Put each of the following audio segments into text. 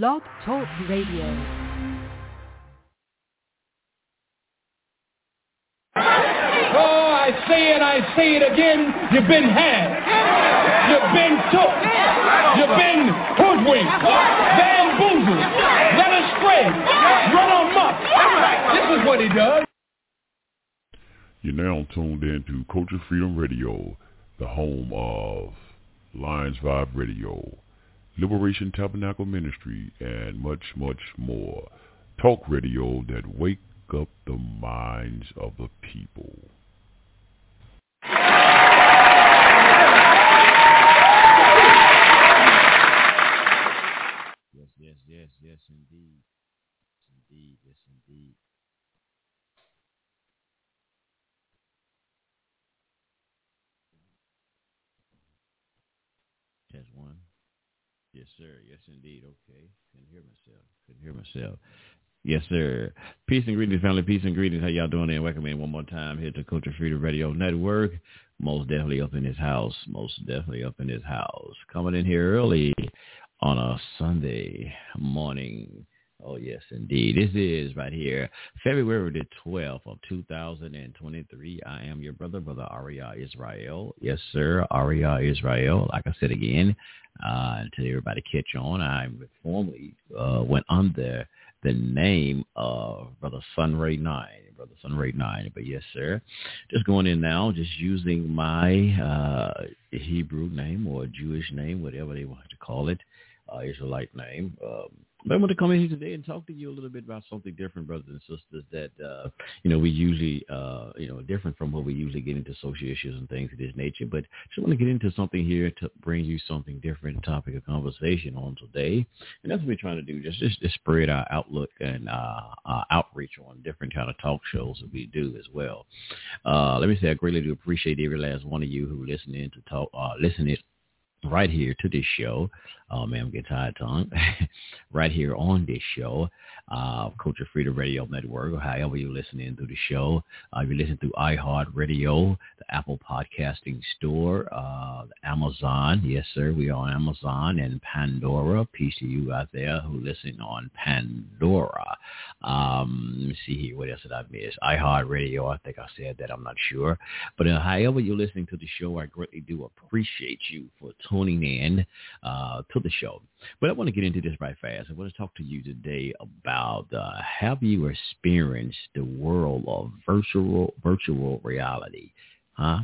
Blog Talk Radio. Oh, I say it, I say it again. You've been had. You've been took. You've been hoodwinked, bamboozled, led astray, run amok. This is what he does. You're now tuned in to Culture Freedom Radio, the home of Lions Vibe Radio, Liberation Tabernacle Ministry, and much, much more. Talk radio that wake up the minds of the people. Yes, yes, yes, yes, indeed. Yes, indeed, yes, indeed. Yes, sir. Yes, indeed. Okay. Couldn't hear myself. Couldn't hear myself. Yes, sir. Peace and greetings, family. Peace and greetings. How y'all doing there? Welcome in one more time here to Culture Freedom Radio Network. Most definitely up in his house. Most definitely up in his house. Coming in here early on a Sunday morning. Oh, yes, indeed. This is right here, February the 12th of 2023. I am your brother, Brother Aria Israel. Yes, sir, Aria Israel. Like I said again, uh, until everybody catch on, I formerly uh, went under the name of Brother Sunray 9. Brother Sunray 9. But yes, sir, just going in now, just using my uh, Hebrew name or Jewish name, whatever they want to call it, uh, Israelite name. Um, but I want to come in here today and talk to you a little bit about something different, brothers and sisters, that, uh, you know, we usually, uh, you know, different from what we usually get into social issues and things of this nature. But just want to get into something here to bring you something different topic of conversation on today. And that's what we're trying to do, just, just, just spread our outlook and uh, our outreach on different kind of talk shows that we do as well. Uh, let me say I greatly do appreciate every last one of you who listen in to talk, uh, listen in right here to this show. Oh man, I'm getting tired tongue. right here on this show, uh, Culture Freedom Radio Network, or however you're listening to the show. Uh, you listen through iHeart Radio, the Apple Podcasting Store, uh, Amazon. Yes, sir, we are on Amazon and Pandora. Peace to you out there who listen on Pandora. Um, let me see here. What else did I miss? iHeart Radio. I think I said that. I'm not sure. But uh, however you're listening to the show, I greatly do appreciate you for tuning in uh, to the show. But I want to get into this right fast. I want to talk to you today about uh, have you experienced the world of virtual virtual reality? Huh?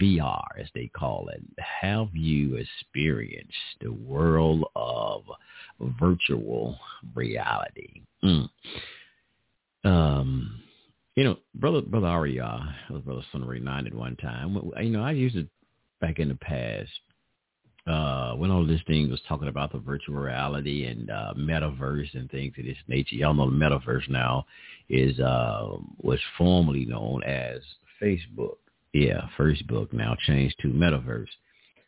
VR, as they call it. Have you experienced the world of virtual reality? Mm. Um, you know, brother, brother Aria, brother Sunray Nine at one time. You know, I used it back in the past uh, when all this thing was talking about the virtual reality and uh, metaverse and things of this nature. Y'all know the metaverse now is uh, was formerly known as Facebook. Yeah, Facebook now changed to metaverse.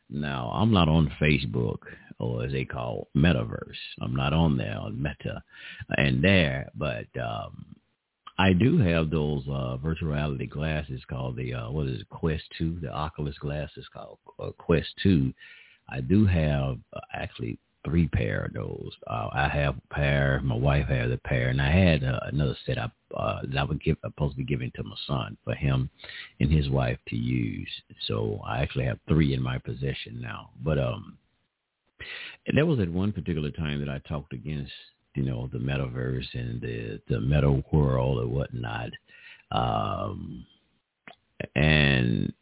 Now I'm not on Facebook or as they call metaverse. I'm not on there on Meta and there, but um, I do have those uh, virtual reality glasses called the uh, what is it, Quest Two, the Oculus glasses called uh, Quest Two I do have uh, actually three pair of those. Uh, I have a pair. My wife has a pair, and I had uh, another set up uh, that I would give supposed to be giving to my son for him and his wife to use. So I actually have three in my possession now. But um, was at one particular time that I talked against you know the metaverse and the the meta world and whatnot. Um, and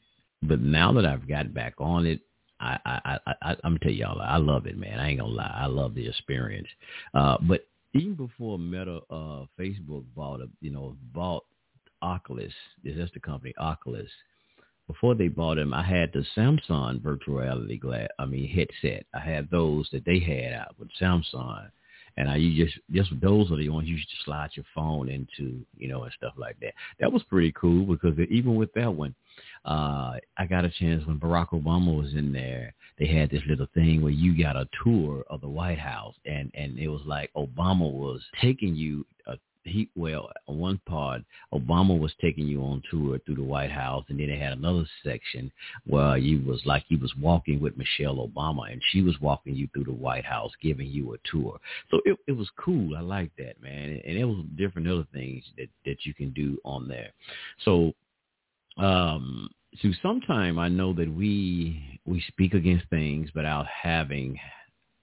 but now that I've got back on it, I, I, I, I, I'm gonna tell y'all, I love it, man. I ain't gonna lie, I love the experience. Uh, but even before Meta, uh, Facebook bought a, you know, bought Oculus. That's the company, Oculus. Before they bought them, I had the Samsung virtual reality glass. I mean headset. I had those that they had out with Samsung, and I you just just those are the ones you should slide your phone into, you know, and stuff like that. That was pretty cool because even with that one, uh, I got a chance when Barack Obama was in there. They had this little thing where you got a tour of the White House, and and it was like Obama was taking you, uh, he well on one part Obama was taking you on tour through the White House, and then they had another section where you was like he was walking with Michelle Obama, and she was walking you through the White House, giving you a tour. So it it was cool. I like that, man, and it was different other things that that you can do on there. So um so sometime I know that we we speak against things without having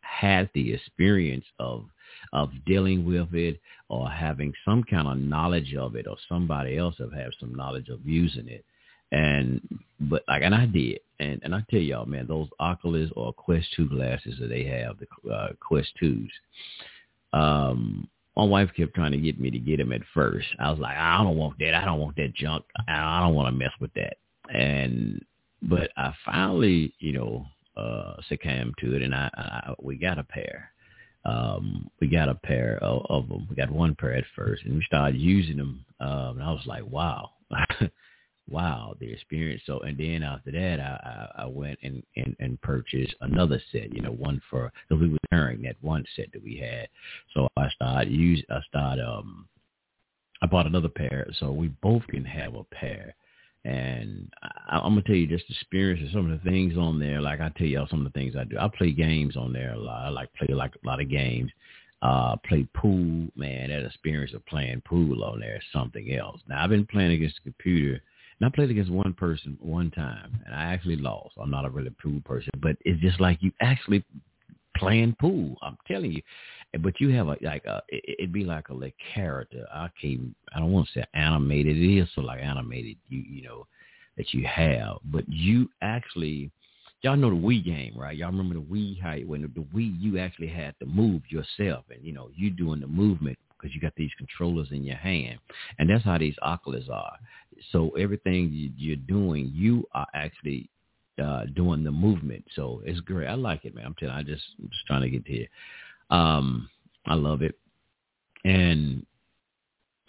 had the experience of of dealing with it or having some kind of knowledge of it or somebody else have had some knowledge of using it. And but like and I did. And and I tell y'all, man, those Oculus or Quest 2 glasses that they have, the uh, Quest 2s, um, my wife kept trying to get me to get them at first. I was like, I don't want that. I don't want that junk. I don't want to mess with that. And but I finally, you know, uh succumbed to it, and I, I we got a pair. Um, we got a pair of, of them. We got one pair at first, and we started using them. Um, and I was like, wow, wow, the experience. So, and then after that, I, I, went and, and, and purchased another set, you know, one for, because we were carrying that one set that we had. So I started use, I started, um, I bought another pair so we both can have a pair. And I, I'm gonna tell you just experiences, some of the things on there. Like I tell y'all some of the things I do. I play games on there a lot. I like play like a lot of games. Uh, play pool, man. That experience of playing pool on there is something else. Now I've been playing against the computer, and I played against one person one time, and I actually lost. I'm not a really pool person, but it's just like you actually playing pool. I'm telling you. But you have a like a it, it'd be like a like character. I can't I don't want to say animated. It is so like animated. You you know that you have, but you actually y'all know the Wii game, right? Y'all remember the Wii how when the Wii you actually had to move yourself, and you know you doing the movement because you got these controllers in your hand, and that's how these Oculus are. So everything you, you're doing, you are actually uh, doing the movement. So it's great. I like it, man. I'm telling you, I just I'm just trying to get here. Um, I love it. And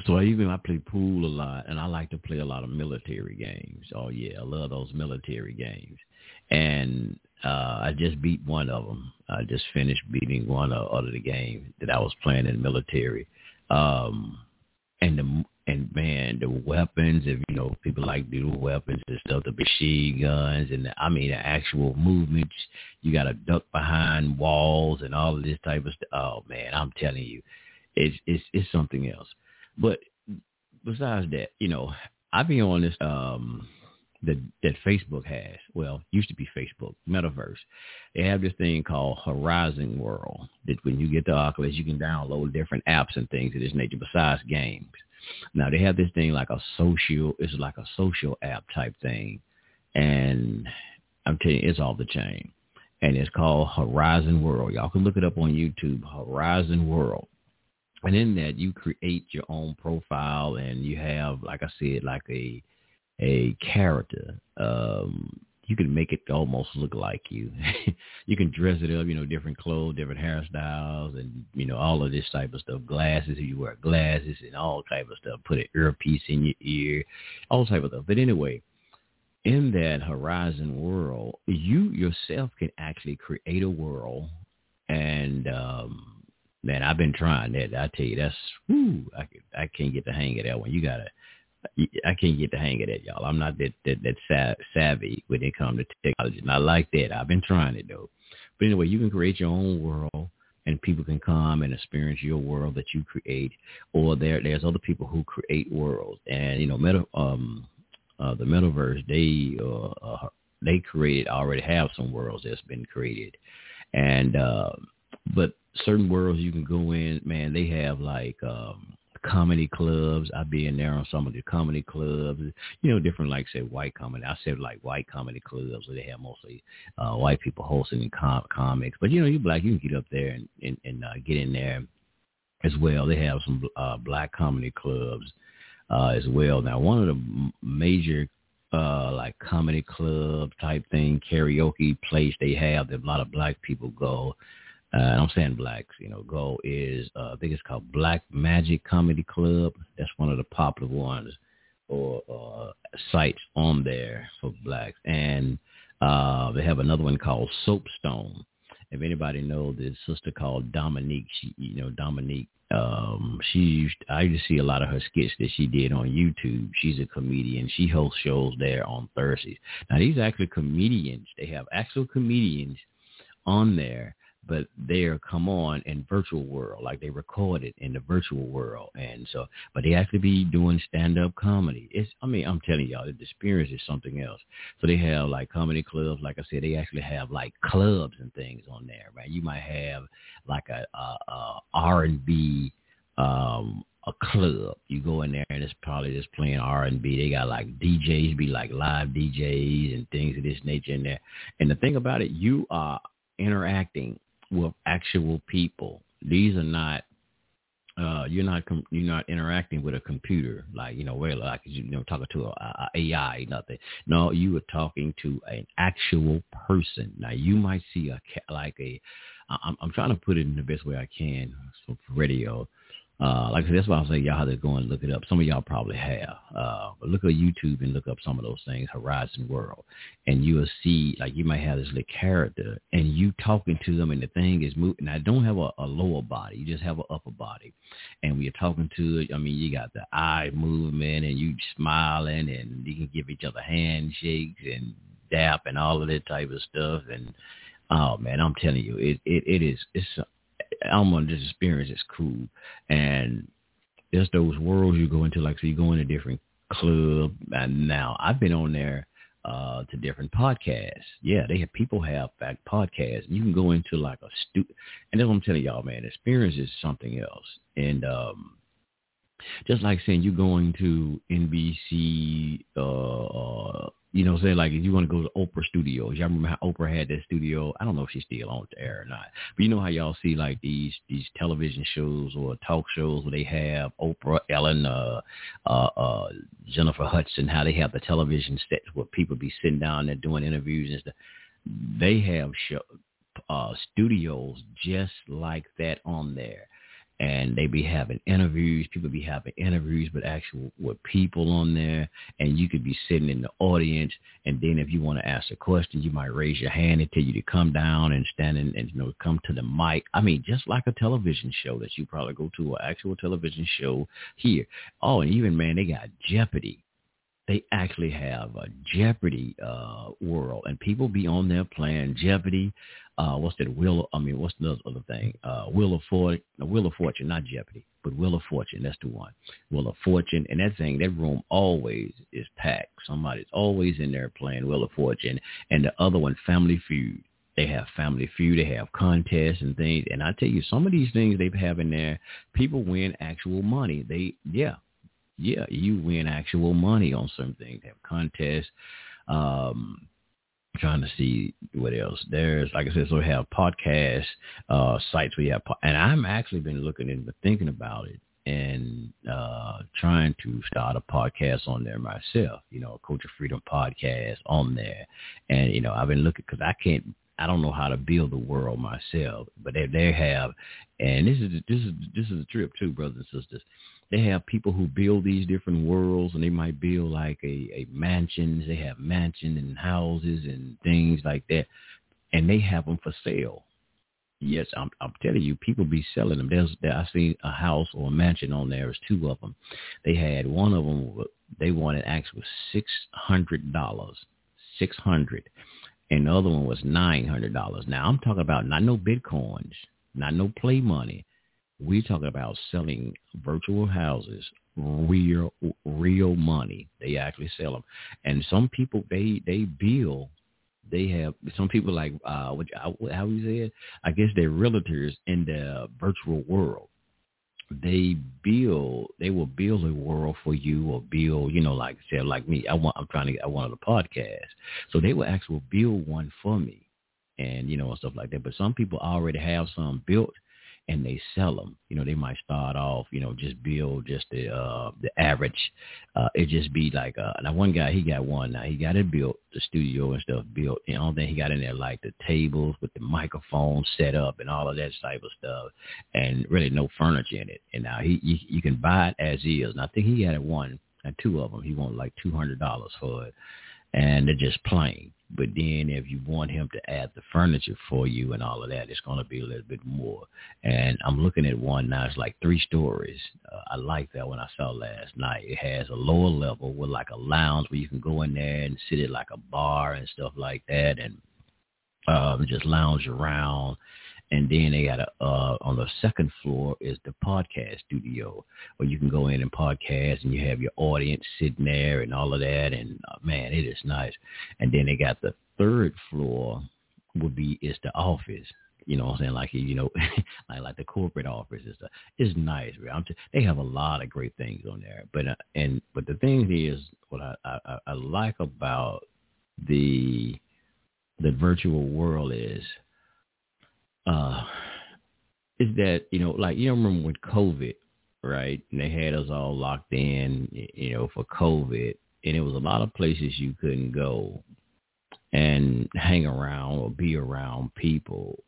so even I play pool a lot and I like to play a lot of military games. Oh yeah, I love those military games. And uh I just beat one of them. I just finished beating one of, of the game that I was playing in the military. Um and the and man, the weapons, if you know, people like do weapons and stuff, the machine guns and the, I mean the actual movements. You got to duck behind walls and all of this type of stuff. Oh man, I'm telling you, it's it's it's something else. But besides that, you know, I be on this um that that Facebook has. Well, used to be Facebook, Metaverse. They have this thing called Horizon World. That when you get the Oculus, you can download different apps and things of this nature besides games. Now they have this thing like a social, it's like a social app type thing, and I'm telling you, it's all the chain, and it's called Horizon World. Y'all can look it up on YouTube, Horizon World. And in that, you create your own profile, and you have, like I said, like a a character. Um, you can make it almost look like you. you can dress it up, you know, different clothes, different hairstyles, and you know all of this type of stuff. Glasses, if you wear glasses and all type of stuff. Put an earpiece in your ear, all type of stuff. But anyway, in that horizon world, you yourself can actually create a world. And um man, I've been trying that. I tell you, that's I I can't get the hang of that one. You gotta I can't get the hang of that, y'all. I'm not that that, that savvy when it comes to technology, and I like that. I've been trying it though. But anyway, you can create your own world, and people can come and experience your world that you create. Or there, there's other people who create worlds, and you know, meta, um, uh, the metaverse, they uh, uh, they created already have some worlds that's been created, and uh, but certain worlds you can go in, man, they have like um comedy clubs. I've been there on some of the comedy clubs, you know, different like say white comedy. I said like white comedy clubs where they have mostly uh, white people hosting com- comics. But you know, you black, you can get up there and and, and uh, get in there as well. They have some uh, black comedy clubs uh, as well. Now, one of the major uh like comedy club type thing, karaoke place they have that a lot of black people go uh, and I'm saying blacks, you know, go is, uh, I think it's called Black Magic Comedy Club. That's one of the popular ones or uh, sites on there for blacks. And uh, they have another one called Soapstone. if anybody knows this sister called Dominique, she you know Dominique. Um, she used I used to see a lot of her skits that she did on YouTube. She's a comedian. She hosts shows there on Thursdays. Now these are actually comedians. They have actual comedians on there but they're come on in virtual world, like they record it in the virtual world. And so, but they actually be doing stand up comedy. It's, I mean, I'm telling y'all, the experience is something else. So they have like comedy clubs. Like I said, they actually have like clubs and things on there, right? You might have like a, a, a R&B, um, a club. You go in there and it's probably just playing R and B. They got like DJs, be like live DJs and things of this nature in there. And the thing about it, you are interacting with actual people. These are not uh, you're not com- you're not interacting with a computer like you know where like you know talking to a, a AI nothing. No, you are talking to an actual person. Now you might see a like a I'm, I'm trying to put it in the best way I can for radio. Uh, like I said, that's why I say y'all have to go and look it up. Some of y'all probably have. Uh, but look at YouTube and look up some of those things, Horizon World, and you'll see like you might have this little character, and you talking to them, and the thing is moving. I don't have a, a lower body; you just have an upper body, and we're talking to it. I mean, you got the eye movement, and you smiling, and you can give each other handshakes and dap and all of that type of stuff, and oh man, I'm telling you, it it, it is it's Alma, this experience is cool. And there's those worlds you go into, like, so you go in a different club. And now I've been on there uh, to different podcasts. Yeah, they have people have fact podcasts. You can go into like a stu, and that's what I'm telling y'all, man. Experience is something else. And um, just like saying you're going to NBC uh, uh, you know, say like if you want to go to Oprah Studios, y'all remember how Oprah had that studio? I don't know if she's still on the air or not, but you know how y'all see like these these television shows or talk shows where they have Oprah, Ellen, uh, uh, uh, Jennifer Hudson, how they have the television sets where people be sitting down there doing interviews and stuff. They have show, uh, studios just like that on there and they be having interviews. People be having interviews, but actual with people on there, and you could be sitting in the audience. And then if you want to ask a question, you might raise your hand and tell you to come down and stand and, and you know come to the mic. I mean, just like a television show that you probably go to, an actual television show here. Oh, and even man, they got Jeopardy they actually have a Jeopardy uh, world, and people be on there playing Jeopardy. Uh, what's that? Wheel? I mean, what's the other thing? Uh, Wheel of Fortune. Wheel of Fortune, not Jeopardy, but Wheel of Fortune. That's the one. Wheel of Fortune, and that thing, that room always is packed. Somebody's always in there playing Wheel of Fortune, and the other one, Family Feud. They have Family Feud. They have contests and things. And I tell you, some of these things they have in there, people win actual money. They, yeah, yeah, you win actual money on some things. They have contests. Um, trying to see what else. There's like i said so we have podcast uh sites we have po- and i'm actually been looking into thinking about it and uh trying to start a podcast on there myself you know a culture freedom podcast on there. And you know i've been looking because i can't I don't know how to build the world myself, but they they have, and this is this is this is a trip too, brothers and sisters they have people who build these different worlds and they might build like a, a mansions. They have mansions and houses and things like that. And they have them for sale. Yes, I'm, I'm telling you, people be selling them. There's, there, I see a house or a mansion on there. There's two of them. They had one of them. Uh, they wanted actually six hundred dollars, six hundred, and the other one was nine hundred dollars. Now I'm talking about not no bitcoins, not no play money we talk about selling virtual houses, real real money. They actually sell them, and some people they they bill. They have some people like uh, what how you say it? I guess they're realtors in the virtual world. They build, they will build a world for you, or build, you know, like say like me. I want, I'm trying to, get I wanted a podcast, so they will actually build one for me, and you know, and stuff like that. But some people already have some built and they sell them. You know, they might start off, you know, just build just the uh the average. Uh it just be like uh now one guy he got one now he got it built, the studio and stuff built. You know, then he got in there like the tables with the microphone set up and all of that type of stuff and really no furniture in it. And now he you, you can buy it as is. And I think he had one and two of them. He wanted like two hundred dollars for it. And they're just plain But then if you want him to add the furniture for you and all of that, it's going to be a little bit more. And I'm looking at one now. It's like three stories. Uh, I like that one I saw last night. It has a lower level with like a lounge where you can go in there and sit at like a bar and stuff like that and um, just lounge around and then they got a uh, on the second floor is the podcast studio where you can go in and podcast, and you have your audience sitting there and all of that. And uh, man, it is nice. And then they got the third floor would be is the office. You know what I'm saying? Like you know, like like the corporate office is the is nice. I'm they have a lot of great things on there. But uh, and but the thing is, what I, I I like about the the virtual world is uh, is that you know, like you know, remember with COVID, right? And they had us all locked in, you know, for COVID, and it was a lot of places you couldn't go and hang around or be around people.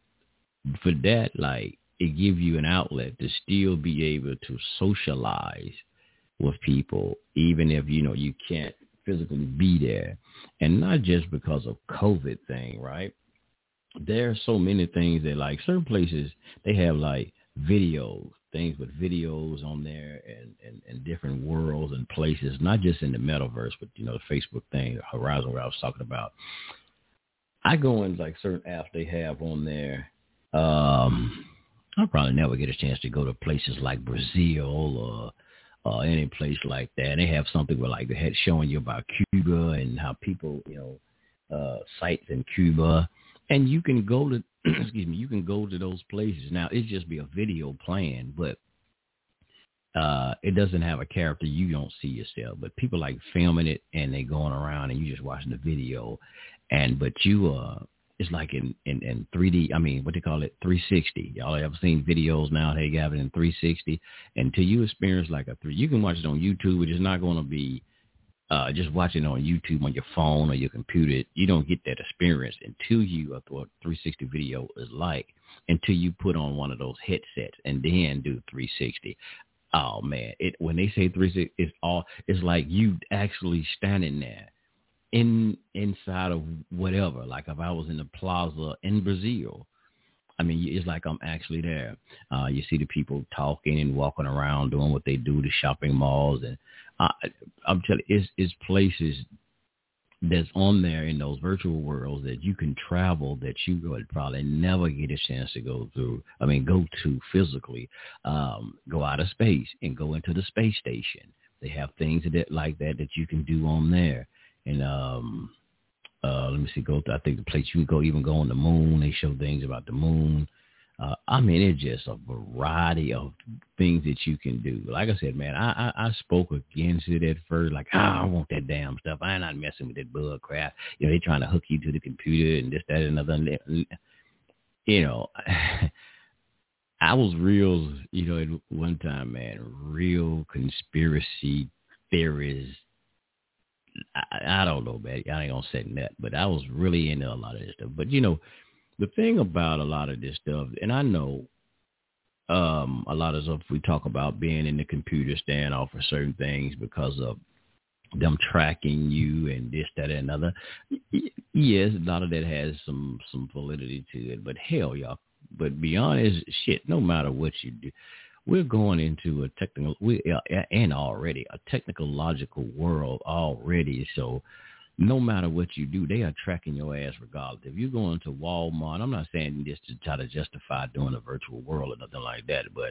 For that, like it give you an outlet to still be able to socialize with people, even if you know you can't physically be there, and not just because of COVID thing, right? There are so many things that like certain places they have like videos, things with videos on there and, and, and different worlds and places, not just in the metaverse, but you know, the Facebook thing, Horizon where I was talking about. I go in like certain apps they have on there. Um I'll probably never get a chance to go to places like Brazil or uh, any place like that. And they have something where like they had showing you about Cuba and how people, you know, uh, sites in Cuba and you can go to excuse me, you can go to those places. Now it's just be a video plan, but uh it doesn't have a character you don't see yourself. But people like filming it and they going around and you just watching the video and but you uh it's like in, in, in 3D, I mean, what they call it, 360. Y'all ever seen videos now? They have it in 360. Until you experience like a three, you can watch it on YouTube, which is not going to be uh, just watching on YouTube on your phone or your computer, you don't get that experience until you what 360 video is like until you put on one of those headsets and then do 360. Oh man, it when they say 360, it's all it's like you actually standing there in inside of whatever. Like if I was in the plaza in Brazil, I mean, it's like I'm actually there. Uh, you see the people talking and walking around, doing what they do, the shopping malls, and uh, I'm telling you, it's, it's places that's on there in those virtual worlds that you can travel that you would probably never get a chance to go through. I mean, go to physically, um, go out of space and go into the space station. They have things that like that that you can do on there. And um, uh, let me see, go to, I think the place you can go, even go on the moon. They show things about the moon. Uh, I mean, it's just a variety of things that you can do. Like I said, man, I, I, I spoke against it at first, like, oh, I want that damn stuff. I'm not messing with that bug crap. You know, they trying to hook you to the computer and this, that, and another. You know, I was real, you know, at one time, man, real conspiracy theories I, I don't know, man. I ain't gonna say that, but I was really into a lot of this stuff. But you know, the thing about a lot of this stuff, and I know um, a lot of stuff we talk about being in the computer standoff for certain things because of them tracking you and this, that, and another. Yes, a lot of that has some some validity to it, but hell, y'all. But beyond is shit. No matter what you do, we're going into a technical we and already a technological world already. So no matter what you do, they are tracking your ass regardless. If you're going to Walmart, I'm not saying this to try to justify doing a virtual world or nothing like that, but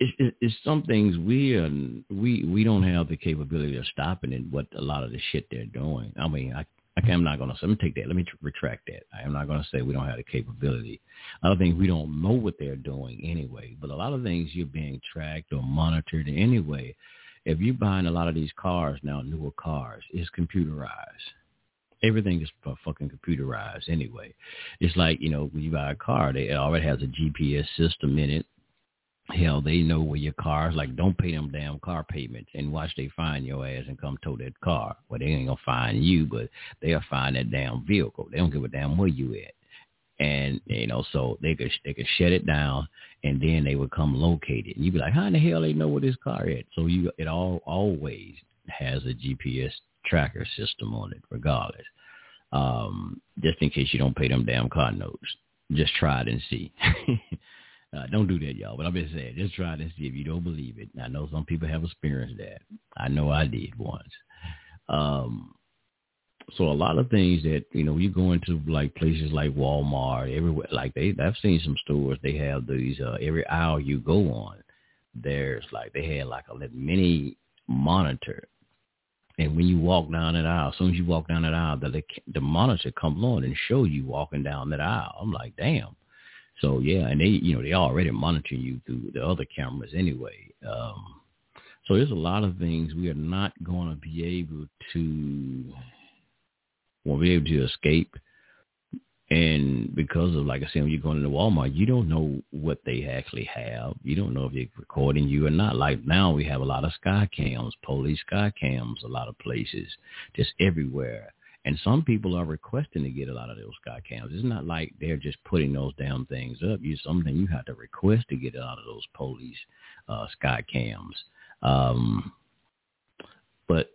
it's, it's some things we are, we we don't have the capability of stopping it. What a lot of the shit they're doing. I mean, I Okay, I'm not say, let me take that. Let me retract that. I'm not going to say we don't have the capability. Of things we don't know what they're doing anyway, but a lot of things you're being tracked or monitored anyway. If you're buying a lot of these cars now, newer cars, it's computerized. Everything is fucking computerized anyway. It's like, you know, when you buy a car, they, it already has a GPS system in it hell, they know where your car is. like. Don't pay them damn car payments and watch they find your ass and come tow that car. Well, they ain't gonna find you, but they'll find that damn vehicle. They don't give a damn where you at. And you know, so they could they could shut it down, and then they would come locate it. And you'd be like, how in the hell they know where this car at? So you it all always has a GPS tracker system on it, regardless. Um, just in case you don't pay them damn car notes. Just try it and see. uh, don't do that, y'all. But I'm just saying, just try it and see if you don't believe it. I know some people have experienced that. I know I did once. Um, so a lot of things that you know you go into like places like Walmart everywhere like they I've seen some stores they have these uh, every aisle you go on there's like they had like a mini monitor and when you walk down that aisle, as soon as you walk down that aisle, the the monitor comes on and show you walking down that aisle. I'm like, damn. So yeah, and they you know they already monitor you through the other cameras anyway. Um, so there's a lot of things we are not going to be able to won't be able to escape and because of, like I said, when you're going into Walmart, you don't know what they actually have. You don't know if they're recording you or not. Like now we have a lot of sky cams, police sky cams, a lot of places, just everywhere. And some people are requesting to get a lot of those sky cams. It's not like they're just putting those damn things up. You something you have to request to get a lot of those police uh, sky cams. Um, but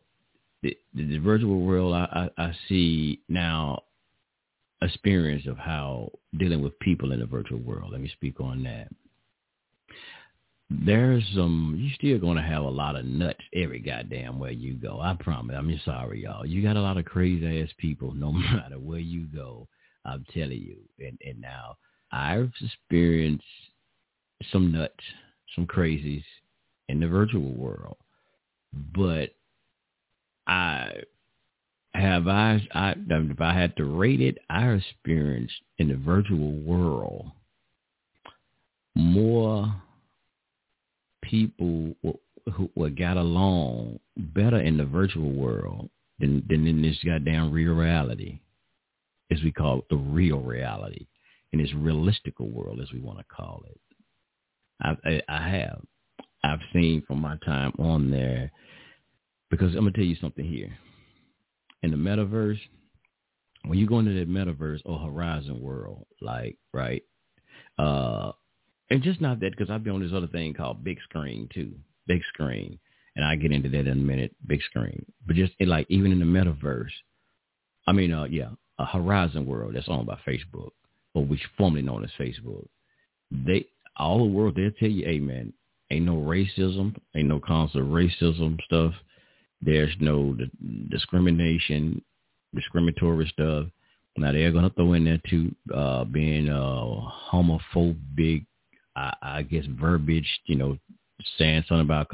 the, the virtual world I, I, I see now experience of how dealing with people in the virtual world. Let me speak on that. There's some, you still going to have a lot of nuts every goddamn where you go. I promise. I'm just sorry, y'all. You got a lot of crazy ass people no matter where you go. I'm telling you. And, and now I've experienced some nuts, some crazies in the virtual world, but I have I, I if I had to rate it, I experienced in the virtual world more people who, who got along better in the virtual world than than in this goddamn real reality, as we call it, the real reality, in this realistical world, as we want to call it. I, I, I have. I've seen from my time on there, because I'm gonna tell you something here in the metaverse, when you go into the metaverse or Horizon World, like right, uh, and just not that because I've been on this other thing called Big Screen too, Big Screen, and I get into that in a minute, Big Screen. But just it, like even in the metaverse, I mean, uh, yeah, a Horizon World that's owned by Facebook, or which formerly known as Facebook. They all the world they'll tell you, hey man, ain't no racism, ain't no constant racism stuff there's no discrimination, discriminatory stuff. Now they're to throw in there too, uh, being uh, homophobic, I, I guess verbiage, you know, saying something about,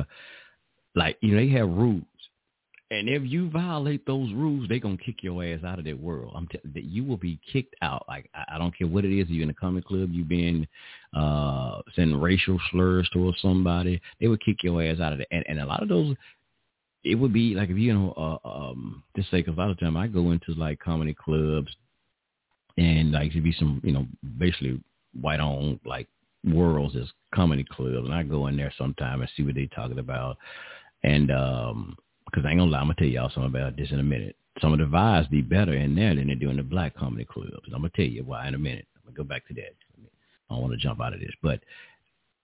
like, you know, they have rules. And if you violate those rules, they're gonna kick your ass out of that world. I'm that you will be kicked out. Like I, I don't care what it is. You in a comic club, you been uh sending racial slurs towards somebody, they would kick your ass out of it. And and a lot of those it would be like if you know, uh, um, just cause a lot of time I go into like comedy clubs and like to be some, you know, basically white on like worlds as comedy clubs. And I go in there sometime and see what they talking about. And, um, cause I ain't gonna lie, I'm gonna tell y'all something about this in a minute. Some of the vibes be better in there than they do in the black comedy clubs. I'm gonna tell you why in a minute. I'm gonna go back to that. I don't want to jump out of this, but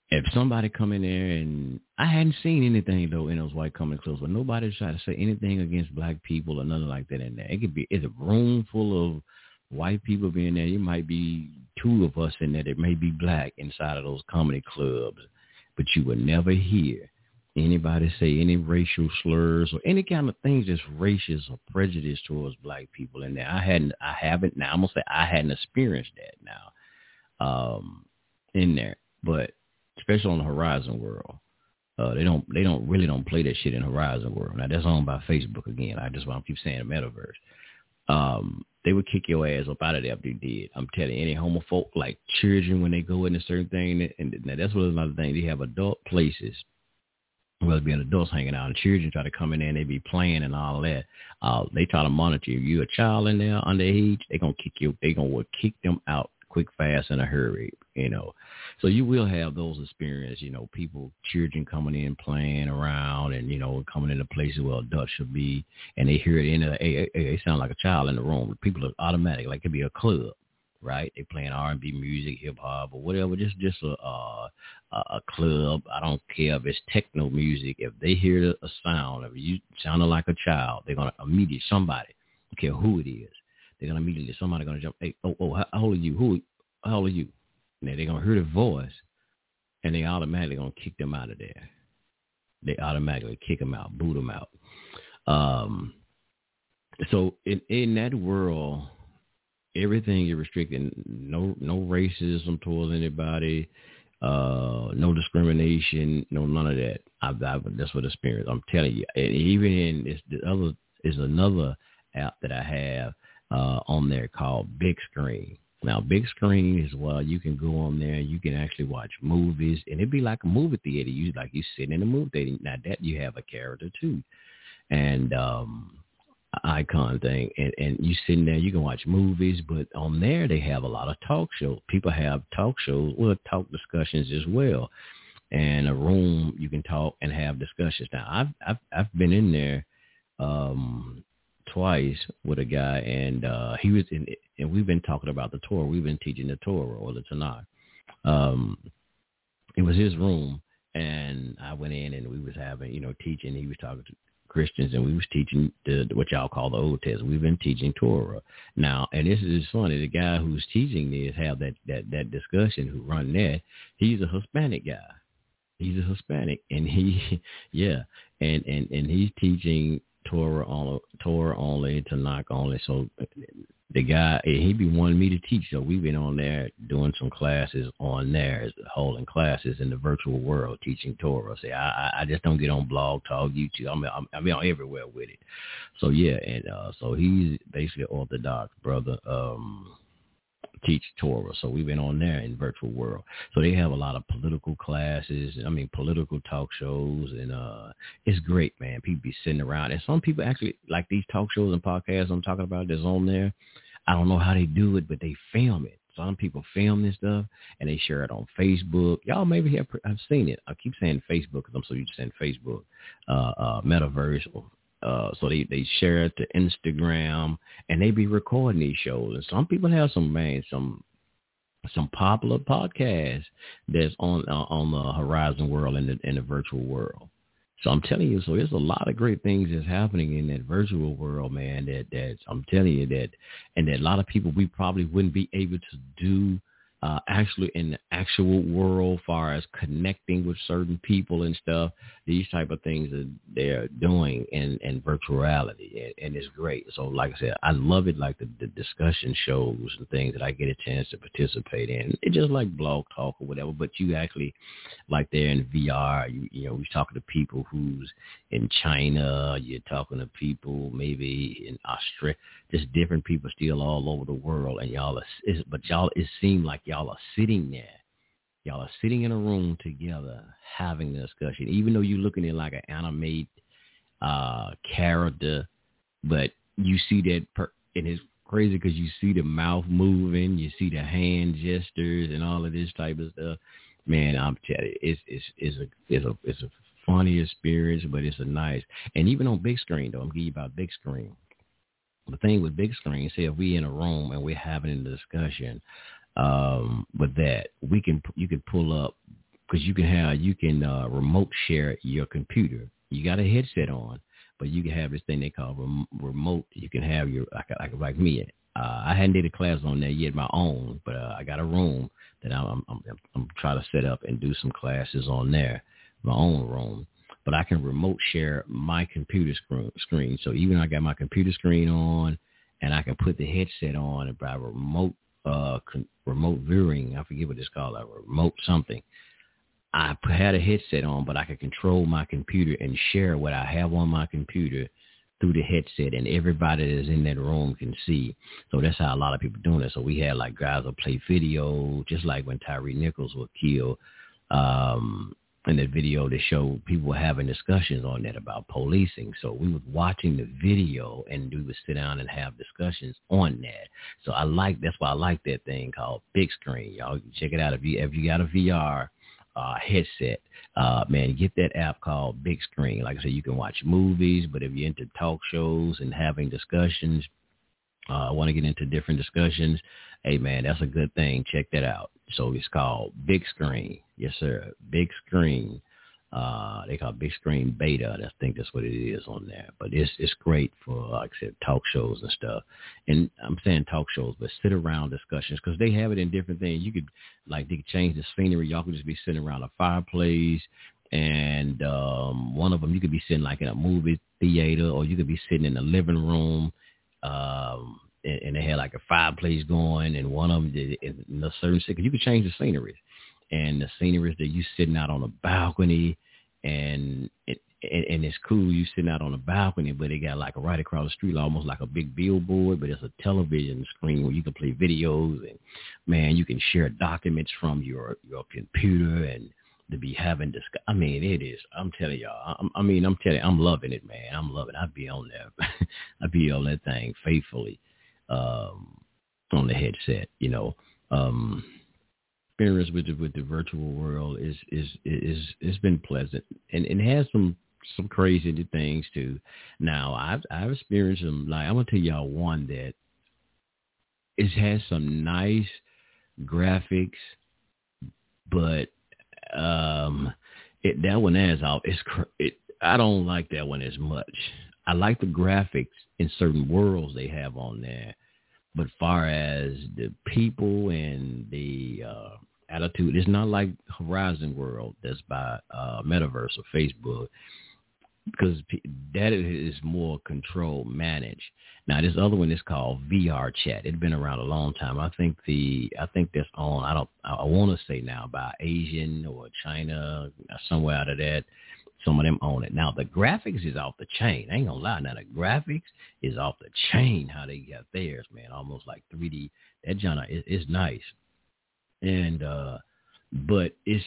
if somebody come in there and I hadn't seen anything though in those white comedy clubs, but nobody tried to say anything against black people or nothing like that in there. It could be it's a room full of white people being there. It might be two of us in there that may be black inside of those comedy clubs, but you would never hear anybody say any racial slurs or any kind of things that's racist or prejudice towards black people in there. I hadn't I haven't now I'm gonna say I hadn't experienced that now. Um in there. But especially on the Horizon World. Uh, they don't they don't really don't play that shit in Horizon World. Now that's owned by Facebook again. I just want to keep saying the metaverse. Um, they would kick your ass up out of there if they did. I'm telling you, any homophobe like children when they go into certain thing, and, and that's what another thing. They have adult places, well, being adults hanging out, and children try to come in there and they be playing and all that. Uh, they try to monitor you. You a child in there underage, they gonna kick you. They gonna kick them out quick, fast, in a hurry. You know, so you will have those experiences. You know, people, children coming in, playing around, and you know, coming into places where adults should be, and they hear it in a, hey, hey, they sound like a child in the room. People are automatic, like it could be a club right? They playing R and B music, hip hop, or whatever. Just just a, a a club. I don't care if it's techno music. If they hear a sound, if you sounding like a child, they're gonna immediately somebody, don't care who it is, they're gonna immediately somebody gonna jump. Hey, oh, oh, how old are you? Who? How old are you? And they're gonna hear the voice, and they automatically gonna kick them out of there. They automatically kick them out, boot them out. Um, so in in that world, everything is restricted. No no racism towards anybody. Uh, no discrimination. No none of that. I've, I've that's what experience. I'm telling you. And even in this the other is another app that I have uh, on there called Big Screen. Now, big screen is well, you can go on there. You can actually watch movies, and it'd be like a movie theater. You like you sitting in a movie theater. Now that you have a character too, and um, icon thing, and and you sitting there. You can watch movies, but on there they have a lot of talk shows. People have talk shows, well, talk discussions as well, and a room you can talk and have discussions. Now, I've I've I've been in there um twice with a guy, and uh, he was in, and we've been talking about the Torah. We've been teaching the Torah or the Tanakh. Um, it was his room, and I went in, and we was having, you know, teaching. He was talking to Christians, and we was teaching the what y'all call the Old Testament. We've been teaching Torah now, and this is funny. The guy who's teaching this have that that that discussion who run that. He's a Hispanic guy. He's a Hispanic, and he, yeah, and and and he's teaching Torah only, Torah only, Tanakh only. So the guy, he be wanting me to teach. So we've been on there doing some classes on there, holding classes in the virtual world, teaching Torah. Say, I, I just don't get on Blog Talk, YouTube. I'm, I'm, I'm on everywhere with it. So yeah, and uh, so he's basically Orthodox brother. Um, teach Torah. So we've been on there in virtual world. So they have a lot of political classes. I mean, political talk shows, and uh, it's great, man. People be sitting around, and some people actually like these talk shows and podcasts I'm talking about that's on there. I don't know how they do it, but they film it. Some people film this stuff and they share it on Facebook. Y'all maybe have I've seen it. I keep saying Facebook because I'm so used to saying Facebook, uh, uh, Metaverse uh, so they, they share it to Instagram and they be recording these shows. And some people have some, man, some, some popular podcasts that's on, uh, on the horizon world and the, in the virtual world. So I'm telling you, so there's a lot of great things that's happening in that virtual world, man. That that I'm telling you that, and that a lot of people we probably wouldn't be able to do uh, actually in the actual world, far as connecting with certain people and stuff. These type of things that they're doing in in virtuality, and, and it's great. So, like I said, I love it. Like the, the discussion shows and things that I get a chance to participate in. It's just like blog talk or whatever, but you actually like they're in VR. You you know, we're talking to people who's in China. You're talking to people maybe in Australia just different people still all over the world, and y'all are, but y'all it seemed like y'all are sitting there, y'all are sitting in a room together having a discussion, even though you're looking at like an animate uh, character, but you see that per, and it's crazy because you see the mouth moving, you see the hand gestures and all of this type of stuff. Man, I'm telling you, it's it's it's a it's a it's a funny experience, but it's a nice. And even on big screen though, I'm giving you about big screen the thing with big screen, say if we in a room and we're having a discussion um, with that, we can you can pull up because you can have you can uh, remote share your computer. You got a headset on, but you can have this thing they call rem- remote. You can have your like like, like me. Uh, I hadn't did a class on that yet, my own, but uh, I got a room that I'm, I'm I'm I'm trying to set up and do some classes on there, my own room but I can remote share my computer screen. So even I got my computer screen on, and I can put the headset on and by remote uh remote viewing. I forget what it's called, a remote something. I had a headset on, but I could control my computer and share what I have on my computer through the headset, and everybody that's in that room can see. So that's how a lot of people doing it. So we had like guys that play video, just like when Tyree Nichols was killed. Um, in the video to show people having discussions on that about policing. So we was watching the video and we would sit down and have discussions on that. So I like that's why I like that thing called big screen. Y'all check it out if you if you got a VR uh, headset, uh, man, get that app called Big Screen. Like I said, you can watch movies, but if you're into talk shows and having discussions, uh, want to get into different discussions, hey man, that's a good thing. Check that out. So it's called Big Screen. Yes, sir. Big Screen. Uh, they call it big screen beta. I think that's what it is on there. But it's it's great for like I said, talk shows and stuff. And I'm saying talk shows, but sit around discussions because they have it in different things. You could like they could change the scenery. Y'all could just be sitting around a fireplace, and um, one of them you could be sitting like in a movie theater, or you could be sitting in the living room. Um, and, and they had like a fireplace going, and one of them in a certain second. You could change the scenery, and the scenery is that you sitting out on a balcony, and it, and, it's cool. You sitting out on a balcony, but it got like right across the street, almost like a big billboard, but it's a television screen where you can play videos, and man, you can share documents from your your computer and to be having this. I mean, it is. I'm telling y'all. I'm, I mean, I'm telling. I'm loving it, man. I'm loving. It. i'd be on there. i'd be on that thing faithfully um, on the headset. You know, um, experience with the, with the virtual world is is is it's been pleasant and it has some some crazy things too. Now I've I've experienced them. Like I'm gonna tell y'all one that it has some nice graphics, but um, it that one has all it's it. I don't like that one as much. I like the graphics in certain worlds they have on there, but far as the people and the uh, attitude, it's not like Horizon World that's by uh, Metaverse or Facebook because that is more control managed. Now this other one is called VR Chat. It's been around a long time. I think the I think that's on. I don't. I want to say now by Asian or China somewhere out of that. Some of them own it. Now the graphics is off the chain. I ain't gonna lie. Now the graphics is off the chain. How they got theirs, man. Almost like 3D. That genre is, nice. And uh but it's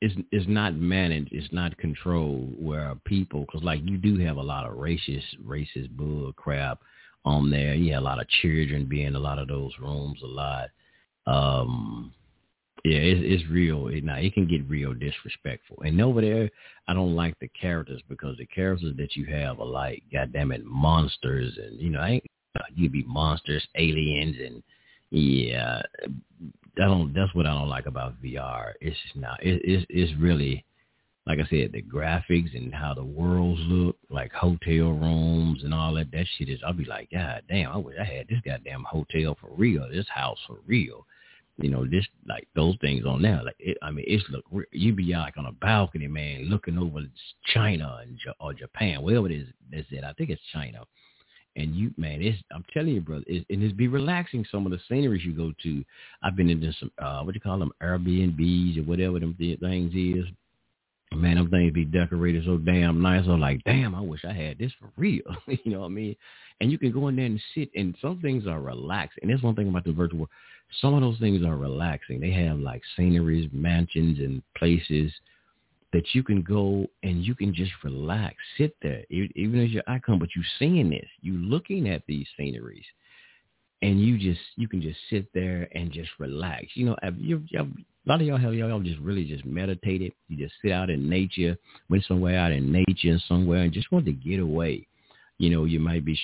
it's it's not managed, it's not controlled where people, because like you do have a lot of racist racist bull crap on there. You have a lot of children being in a lot of those rooms a lot. Um, yeah, it's, it's real. It, now it can get real disrespectful. And over there, I don't like the characters because the characters that you have are like, goddamn it, monsters, and you know, I ain't, uh, you'd be monsters, aliens, and yeah, I don't. That's what I don't like about VR. It's not. It, it's it's really, like I said, the graphics and how the worlds look, like hotel rooms and all that. That shit is. I'll be like, God damn, I wish I had this goddamn hotel for real. This house for real you know, this like those things on there. Like, it, I mean, it's look you be like on a balcony, man, looking over China and, or Japan, wherever it is. That's it. I think it's China. And you, man, it's I'm telling you, brother, it's, and it's be relaxing. Some of the sceneries you go to, I've been into some uh, what do you call them, Airbnbs or whatever them things is. Man, them things be decorated so damn nice. I'm like, damn, I wish I had this for real. you know what I mean? And you can go in there and sit, and some things are relaxing. And that's one thing about the virtual some of those things are relaxing. They have like sceneries, mansions, and places that you can go and you can just relax, sit there, even as your icon. But you're seeing this, you're looking at these sceneries, and you just you can just sit there and just relax. You know, you, a lot of y'all have y'all just really just meditated. You just sit out in nature, went somewhere out in nature and somewhere, and just want to get away. You know, you might be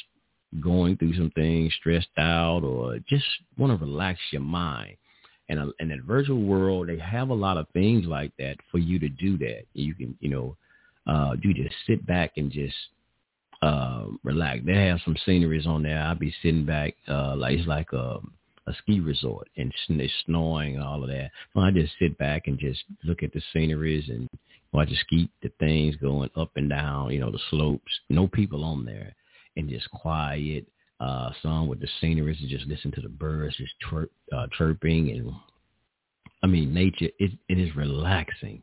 going through some things, stressed out, or just want to relax your mind. And uh, in that virtual world, they have a lot of things like that for you to do that. You can, you know, uh, you just sit back and just uh, relax. They have some sceneries on there. I'll be sitting back, uh, like it's like a, a ski resort, and it's snowing and all of that. So I just sit back and just look at the sceneries and watch the ski, the things going up and down, you know, the slopes. No people on there and just quiet. Uh, with the scenery to just listen to the birds just chirp, uh, chirping and I mean nature it it is relaxing.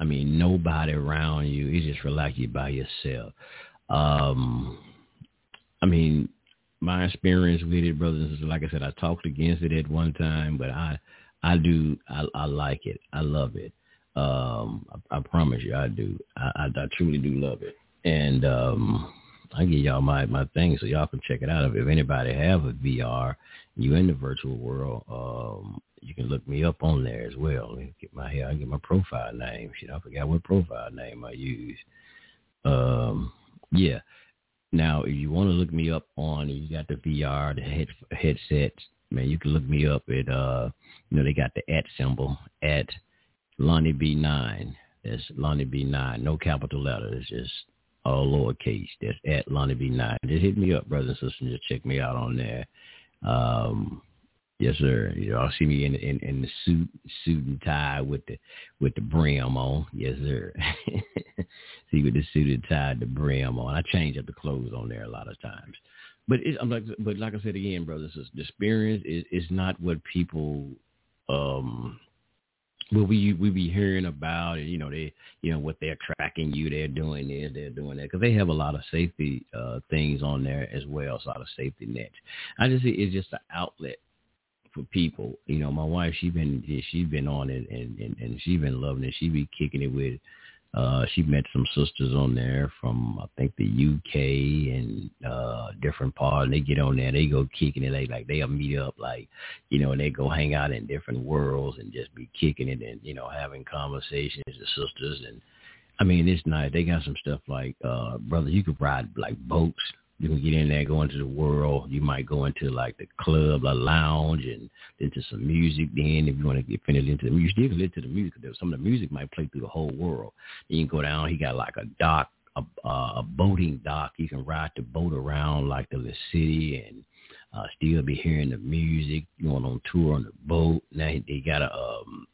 I mean nobody around you. You just relax you by yourself. Um, I mean my experience with it, brothers and sisters. like I said, I talked against it at one time, but I I do I, I like it. I love it. Um, I, I promise you, I do. I, I, I truly do love it. And um, I give y'all my my thing so y'all can check it out. If, if anybody have a VR, you in the virtual world, um, you can look me up on there as well. Get my hair, I get my profile name. Shit, I forgot what profile name I use. Um, yeah. Now, if you want to look me up on, you got the VR, the head headsets. Man, you can look me up at uh, you know, they got the at symbol at Lonnie B9. That's Lonnie B9. No capital letter. It's just all lowercase. That's at Lonnie B9. Just hit me up, brothers and sisters. Just check me out on there. Um, yes, sir. You all see me in, in in the suit suit and tie with the with the brim on. Yes, sir. see with the suit and tie, the brim on. I change up the clothes on there a lot of times. But it, I'm like, but like I said again, brothers, the experience is is not what people um well, we we be hearing about it. You know, they you know what they're tracking you. They're doing this. They're doing that because they have a lot of safety uh, things on there as well. So a lot of safety nets. I just it's just an outlet for people. You know, my wife she been she's been on it and and, and she been loving it. She be kicking it with uh, she met some sisters on there from I think the UK and uh, different parts. And they get on there, they go kicking it. They like they'll meet up, like you know, and they go hang out in different worlds and just be kicking it and you know having conversations. with sisters and I mean, it's nice. They got some stuff like uh, brother, you could ride like boats you can get in there, go into the world. You might go into like the club, a lounge, and into some music. Then, if you want to get finished into the music, you can listen to the music. Some of the music might play through the whole world. Then you can go down. He got like a dock, a, a boating dock. You can ride the boat around like the city and uh, still be hearing the music. Going on tour on the boat. Now they got a um,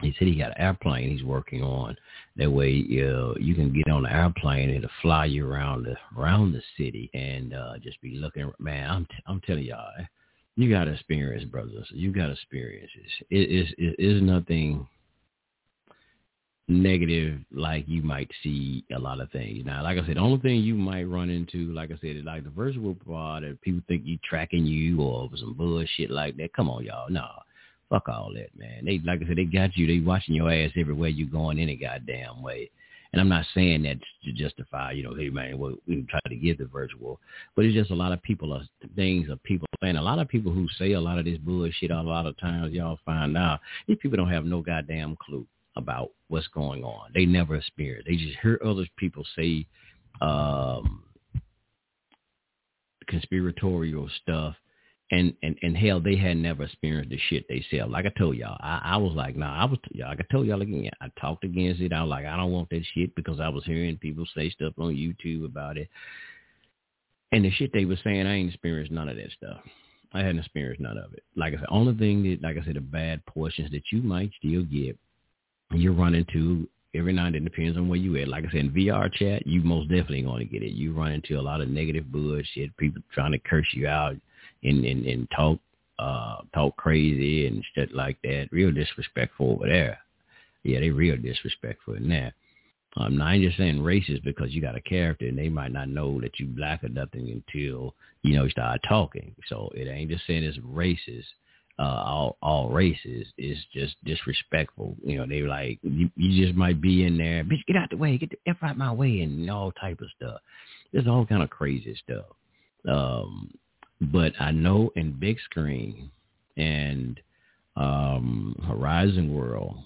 he said he got an airplane he's working on. That way, uh, you can get on the airplane and it'll fly you around the around the city and uh, just be looking. Man, I'm t- I'm telling y'all, you got experience, brothers. You got to experience. It is it is nothing negative like you might see a lot of things. Now, like I said, the only thing you might run into, like I said, is like the virtual part that people think you tracking you or some bullshit like that. Come on, y'all. No. Fuck all that, man. They like I said, they got you. They watching your ass everywhere you going any goddamn way. And I'm not saying that to justify, you know, hey man, well, we try to give the virtual, but it's just a lot of people are things of people and a lot of people who say a lot of this bullshit. A lot of times, y'all find out these people don't have no goddamn clue about what's going on. They never experience. They just hear other people say um, conspiratorial stuff and and and hell, they had never experienced the shit they sell. Like I told y'all, I, I was like, nah, I was like I told y'all again. I talked against it. I was like, I don't want that shit because I was hearing people say stuff on YouTube about it, and the shit they were saying, I ain't experienced none of that stuff. I hadn't experienced none of it. Like I said, only thing that, like I said, the bad portions that you might still get, you're running to every night. It depends on where you at. Like I said, in VR chat, you most definitely going to get it. You run into a lot of negative bullshit, people trying to curse you out and and, and talk uh talk crazy and shit like that. Real disrespectful over there. Yeah, they real disrespectful in there. Um, now I just saying racist because you got a character and they might not know that you black or nothing until you know you start talking. So it ain't just saying it's racist. Uh, all all races is just disrespectful. You know, they like you, you just might be in there, bitch, get out the way, get the f out my way, and all type of stuff. There's all kind of crazy stuff. Um, but I know in big screen and um, Horizon World,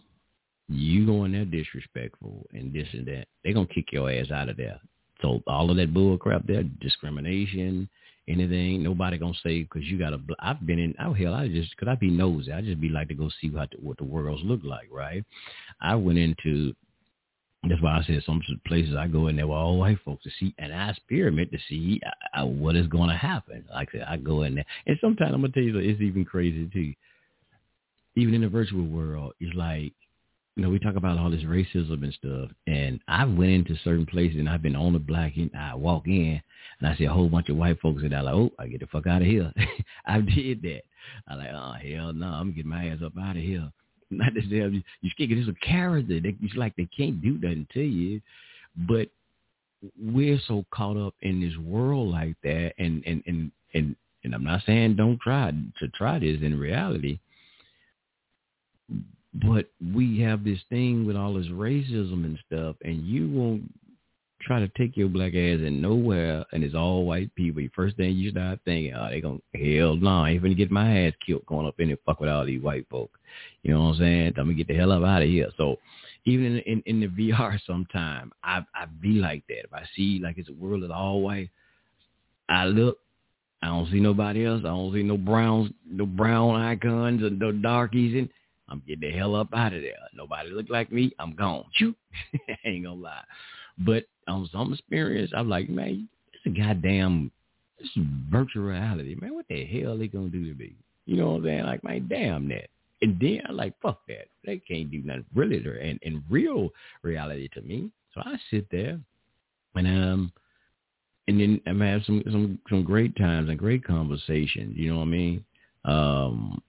you go in there disrespectful and this and that, they're gonna kick your ass out of there. So all of that bull crap there, discrimination, anything, nobody gonna say because you got a. I've been in. Oh hell, I just could I be nosy. I just be like to go see what the, what the worlds look like, right? I went into that's why I said some places I go in there with all white folks to see, and I experiment to see uh, uh, what is going to happen. Like I said, I go in there, and sometimes I'm gonna tell you, it's even crazy too. Even in the virtual world, it's like, you know, we talk about all this racism and stuff, and I went into certain places and I've been on the black, and I walk in and I see a whole bunch of white folks, and I'm like, oh, I get the fuck out of here. I did that. I like, oh hell no, I'm getting my ass up out of here not necessarily you scared. It's a character. They, it's like they can't do nothing to you, but we're so caught up in this world like that, and and and and and I'm not saying don't try to try this in reality, but we have this thing with all this racism and stuff, and you won't try to take your black ass in nowhere and it's all white people. First thing you start thinking, oh, they gonna hell no, I ain't gonna get my ass killed going up in and fuck with all these white folk. You know what I'm saying? I'm gonna get the hell up out of here. So even in in, in the VR sometime I I be like that. If I see like it's a world of all white, I look, I don't see nobody else. I don't see no browns, no brown icons or no darkies and I'm getting the hell up out of there. Nobody look like me. I'm gone. Shoot. ain't gonna lie. But on some experience, I'm like, man, it's a goddamn, this is virtual reality. Man, what the hell they gonna do to me? You know what I'm saying? Like, man, damn that. And then I'm like, fuck that. They can't do nothing really and in real reality to me. So I sit there and um and then I'm have some some some great times and great conversations. You know what I mean? Um,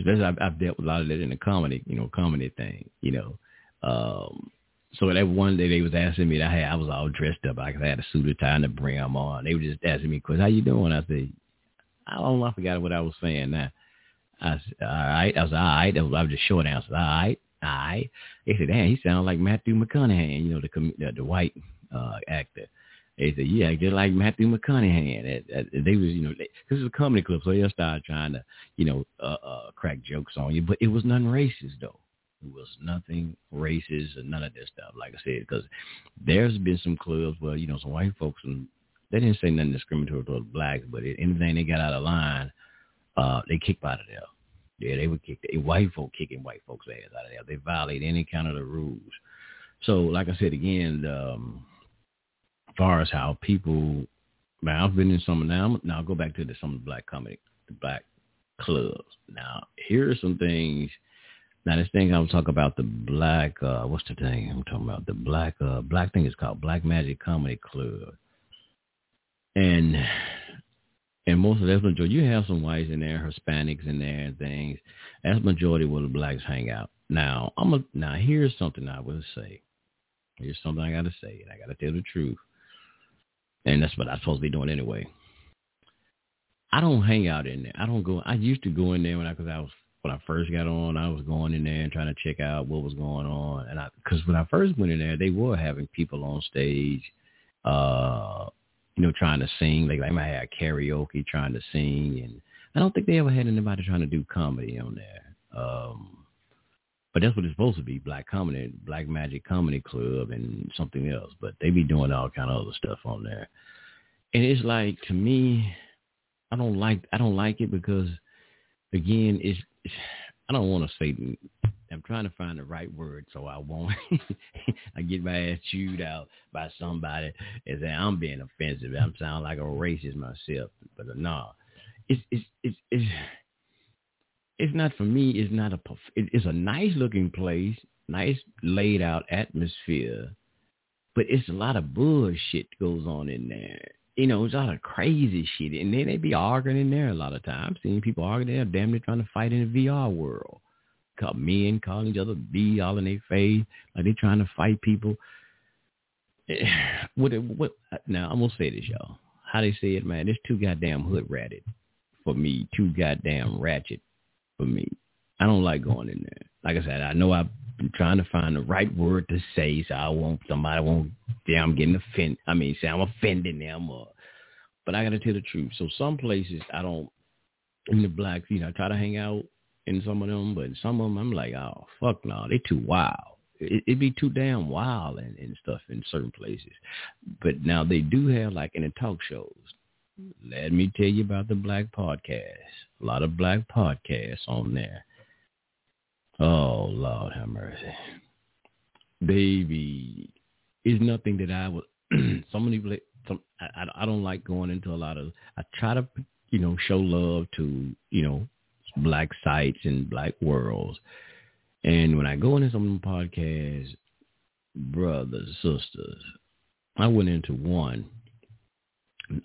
especially I've, I've dealt with a lot of that in the comedy, you know, comedy thing. You know, um, so that one day they was asking me, I had I was all dressed up, I had a suit and tie and a brim on. They were just asking me, "Chris, how you doing?" I said, "I don't know, I forgot what I was saying now." I said, "All right," I was all right. I was, just short answer. All right, all right. They said, "Damn, he sounds like Matthew McConaughey, you know, the the, the white uh, actor." They said, yeah, just like Matthew McConaughey. And, they was, you know, they, this is a comedy club, so they'll start trying to, you know, uh, uh, crack jokes on you. But it was nothing racist, though. It was nothing racist and none of this stuff, like I said, because there's been some clubs where, you know, some white folks, and they didn't say nothing discriminatory toward blacks, but it, anything they got out of line, uh, they kicked out of there. Yeah, they would kick the white folk kicking white folks' ass out of there. They violate any kind of the rules. So, like I said again, um, far as how people, man, I've been in some now. Now I'll go back to the, some of the black comedy, the black clubs. Now here are some things. Now this thing I'm talking about the black. uh What's the thing I'm talking about? The black uh black thing is called Black Magic Comedy Club, and and most of that's majority. You have some whites in there, Hispanics in there, and things. That's majority where the blacks hang out. Now I'm a now here's something I will say. Here's something I gotta say, and I gotta tell the truth and that's what I'm supposed to be doing anyway. I don't hang out in there. I don't go. I used to go in there when I, cause I was when I first got on. I was going in there and trying to check out what was going on. And I, because when I first went in there, they were having people on stage, uh, you know, trying to sing. Like they might have karaoke, trying to sing, and I don't think they ever had anybody trying to do comedy on there. Um, but that's what it's supposed to be, Black Comedy, Black Magic Comedy Club and something else. But they be doing all kind of other stuff on there. And it's like to me, I don't like I don't like it because again, it's, it's I don't want to say I'm trying to find the right word so I won't I get my ass chewed out by somebody and say I'm being offensive. I'm sounding like a racist myself. But uh, no. It's it's it's it's it's not for me. It's not a. It's a nice looking place, nice laid out atmosphere, but it's a lot of bullshit goes on in there. You know, it's a lot of crazy shit, and then they be arguing in there a lot of times. Seeing people arguing there, damn, they're trying to fight in the VR world. Men calling each other B all in their face, like they trying to fight people. What? What? Now I'm gonna say this, y'all. How they say it, man? It's too goddamn hood ratted for me. Too goddamn ratchet for me. I don't like going in there. Like I said, I know I've been trying to find the right word to say so I won't somebody won't yeah, I'm getting offended. I mean, say I'm offending them or but I gotta tell the truth. So some places I don't in the blacks, you know, I try to hang out in some of them, but some of them I'm like, oh fuck no, they too wild. It, it'd be too damn wild and, and stuff in certain places. But now they do have like in the talk shows, let me tell you about the black podcast. A lot of black podcasts on there. Oh Lord have mercy, baby. It's nothing that I would. so many. Some, I, I don't like going into a lot of. I try to you know show love to you know black sites and black worlds. And when I go into some podcasts, brothers, sisters, I went into one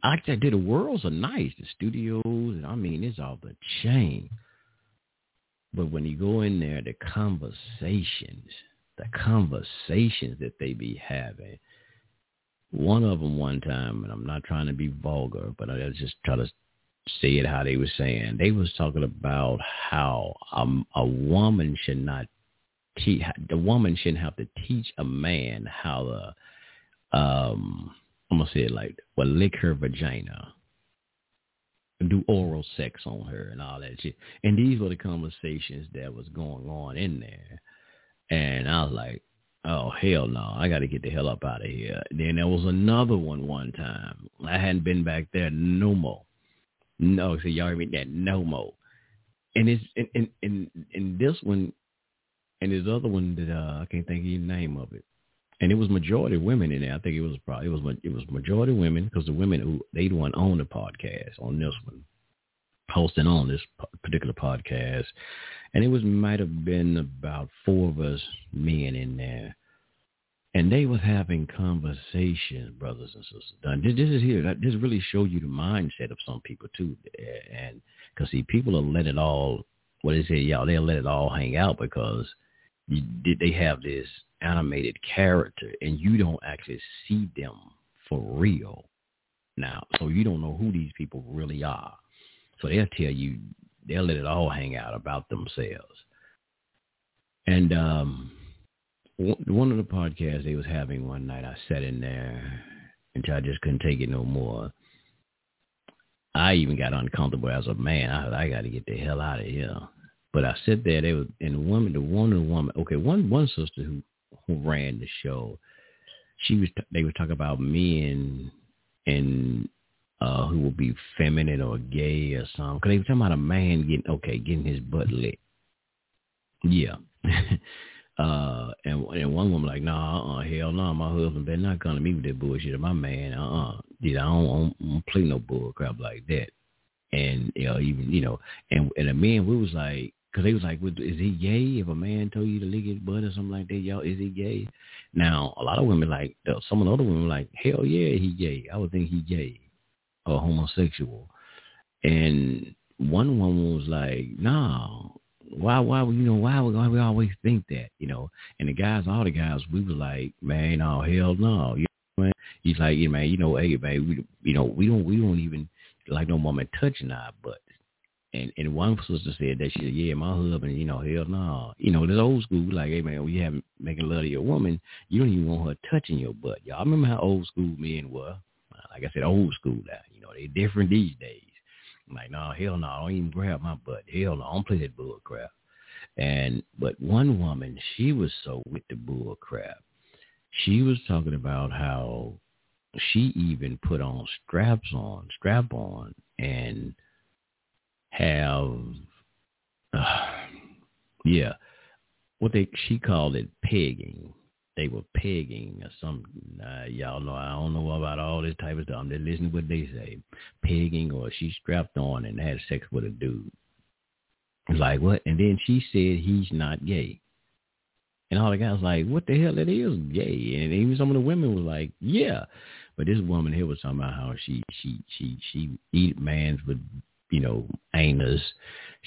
I did the worlds are nice, the studios, and I mean it's all the chain. But when you go in there, the conversations, the conversations that they be having. One of them one time, and I'm not trying to be vulgar, but I just try to say it how they were saying. They was talking about how um, a woman should not teach, the woman shouldn't have to teach a man how to um, I'm gonna say it like, well, lick her vagina, do oral sex on her, and all that shit. And these were the conversations that was going on in there. And I was like, oh hell no, I got to get the hell up out of here. Then there was another one one time. I hadn't been back there no more. No, so y'all mean that no more. And it's and and and, and this one and this other one that uh, I can't think of the name of it. And it was majority women in there. I think it was probably it was it was majority women because the women who they the one own the podcast on this one, hosting on this particular podcast, and it was might have been about four of us men in there, and they was having conversations, brothers and sisters. This, this is here. This really show you the mindset of some people too, and because see, people will let it all. What they say, y'all, they'll let it all hang out because you, they have this animated character, and you don't actually see them for real now. So you don't know who these people really are. So they'll tell you, they'll let it all hang out about themselves. And um one of the podcasts they was having one night, I sat in there until I just couldn't take it no more. I even got uncomfortable as a man. I I got to get the hell out of here. But I sat there. They was and the woman, the one and the woman. Okay, one one sister who who ran the show. She was. They were talking about men and uh who will be feminine or gay or something. Cause they were talking about a man getting okay, getting his butt lit. Yeah. Uh, and and one woman like, nah, uh, hell no, nah, my husband better not come to me with that bullshit. Of my man, uh, uh dude, I don't, I don't, I don't play no bull crap like that. And you know, even you know, and and a man, we was like, cause they was like, is he gay? If a man told you to lick his butt or something like that, y'all, is he gay? Now, a lot of women like, some of the other women like, hell yeah, he gay. I would think he gay or homosexual. And one woman was like, nah, why why you know why we, why we always think that you know? And the guys all the guys we were like man oh hell no. You know man he's like yeah man you know hey man we you know we don't we don't even like no woman touching our butts. And and one sister said that she said yeah my husband you know hell no. You know this old school like hey man when you have making love to your woman you don't even want her touching your butt. Y'all remember how old school men were? Like I said old school now you know they're different these days I'm like, no, hell no, I don't even grab my butt. Hell no, I don't play that bull crap. And but one woman, she was so with the bull crap. She was talking about how she even put on straps on, strap on, and have, uh, yeah, what they she called it pegging they were pegging or something. Uh, y'all know I don't know about all this type of stuff. I'm just listening to what they say. Pegging or she strapped on and had sex with a dude. It's like what? And then she said he's not gay. And all the guys like, what the hell? It is gay. And even some of the women was like, yeah. But this woman here was talking about how she she she she eat mans with you know anus.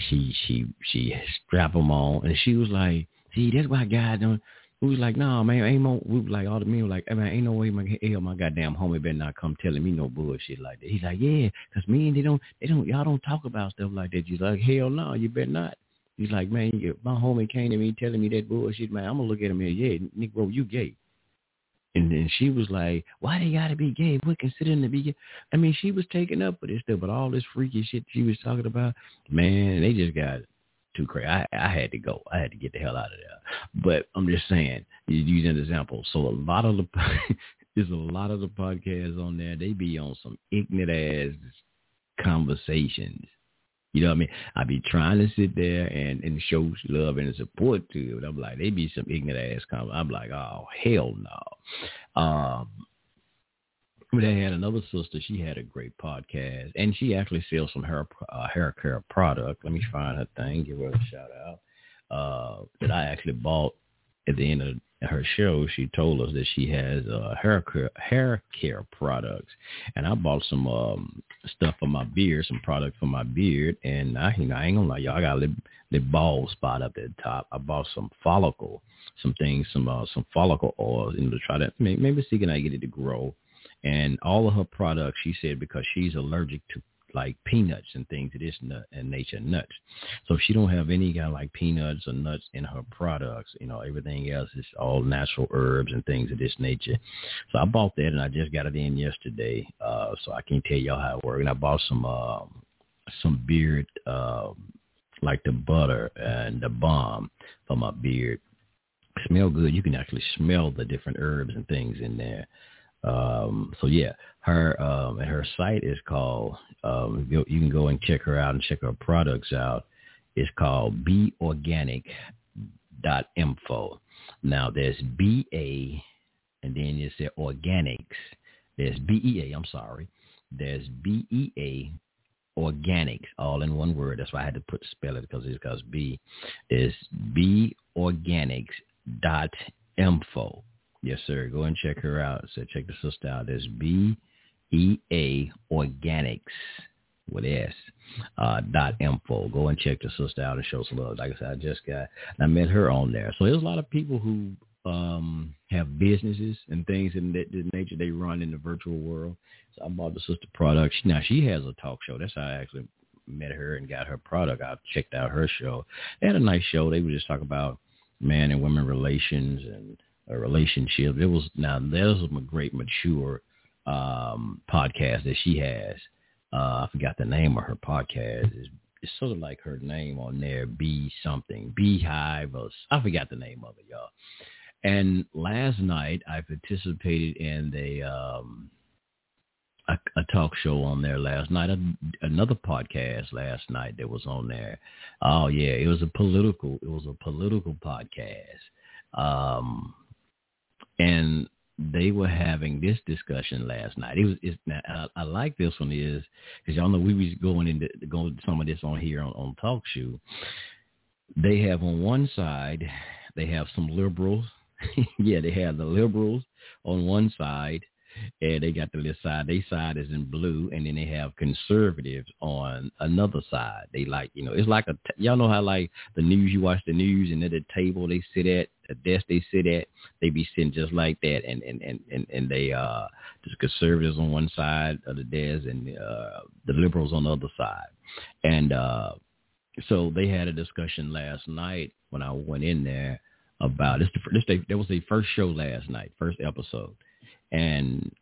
She she she strap them on, and she was like, see, that's why guys don't we was like, nah, man, ain't no. We was like, all the men were like, man, ain't no way my hell my goddamn homie better not come telling me no bullshit like that. He's like, yeah, cause men they don't, they don't, y'all don't talk about stuff like that. He's like, hell no, you better not. He's like, man, if my homie came to me telling me that bullshit, man, I'm gonna look at him and yeah, Negro, you gay. And then she was like, why they gotta be gay? We're considering to be gay. I mean, she was taking up for this stuff, but all this freaky shit she was talking about, man, they just got too crazy. I, I had to go. I had to get the hell out of there. But I'm just saying, using an example. So a lot of the there's a lot of the podcasts on there. They be on some ignorant ass conversations. You know what I mean? I be trying to sit there and, and show love and support to it. I'm like, they be some ignorant ass comments. I'm like, oh hell no. Um, I had another sister. She had a great podcast, and she actually sells some hair uh, hair care product. Let me find her thing. Give her a shout out. Uh, that I actually bought at the end of her show. She told us that she has uh, hair care, hair care products, and I bought some um, stuff for my beard, some product for my beard, and I, you know, I ain't gonna lie, y'all. I got a little, little bald spot up at the top. I bought some follicle, some things, some uh, some follicle oil, you know, to try to maybe, maybe see can I get it to grow and all of her products, she said, because she's allergic to like peanuts and things of this nut and nature nuts. So she don't have any kind of like peanuts or nuts in her products. You know, everything else is all natural herbs and things of this nature. So I bought that and I just got it in yesterday. Uh, so I can't tell y'all how it works. And I bought some uh, some beard uh, like the butter and the balm for my beard. Smell good. You can actually smell the different herbs and things in there. Um, so yeah, her um, and her site is called. Um, you, you can go and check her out and check her products out. It's called beorganic.com. dot info. Now there's BA, and then you say organics. There's BEA. I'm sorry. There's BEA organics, all in one word. That's why I had to put spell it because it's because B is B organics dot info. Yes, sir. Go and check her out. So check the sister out. There's B E A Organics with S uh, dot info. Go and check the sister out and show some love. Like I said, I just got I met her on there. So there's a lot of people who um have businesses and things in that nature they run in the virtual world. So I bought the sister product. Now she has a talk show. That's how I actually met her and got her product. I checked out her show. They had a nice show. They would just talk about man and women relations and a relationship. It was now there's a great mature um podcast that she has. Uh I forgot the name of her podcast. It's, it's sort of like her name on there, B something, Beehive or I forgot the name of it, y'all. And last night I participated in the um a, a talk show on there last night, a, another podcast last night that was on there. Oh yeah, it was a political it was a political podcast. Um and they were having this discussion last night. It was it's I, I like this one is because y'all know we was going into going some of this on here on, on talk show. They have on one side they have some liberals. yeah, they have the liberals on one side and they got the left side. They side is in blue, and then they have conservatives on another side. They like, you know, it's like a y'all know how like the news you watch the news, and at the table they sit at, the desk they sit at, they be sitting just like that, and and and and, and they uh the conservatives on one side of the desk, and uh the liberals on the other side, and uh so they had a discussion last night when I went in there about this. This there was the first show last night, first episode and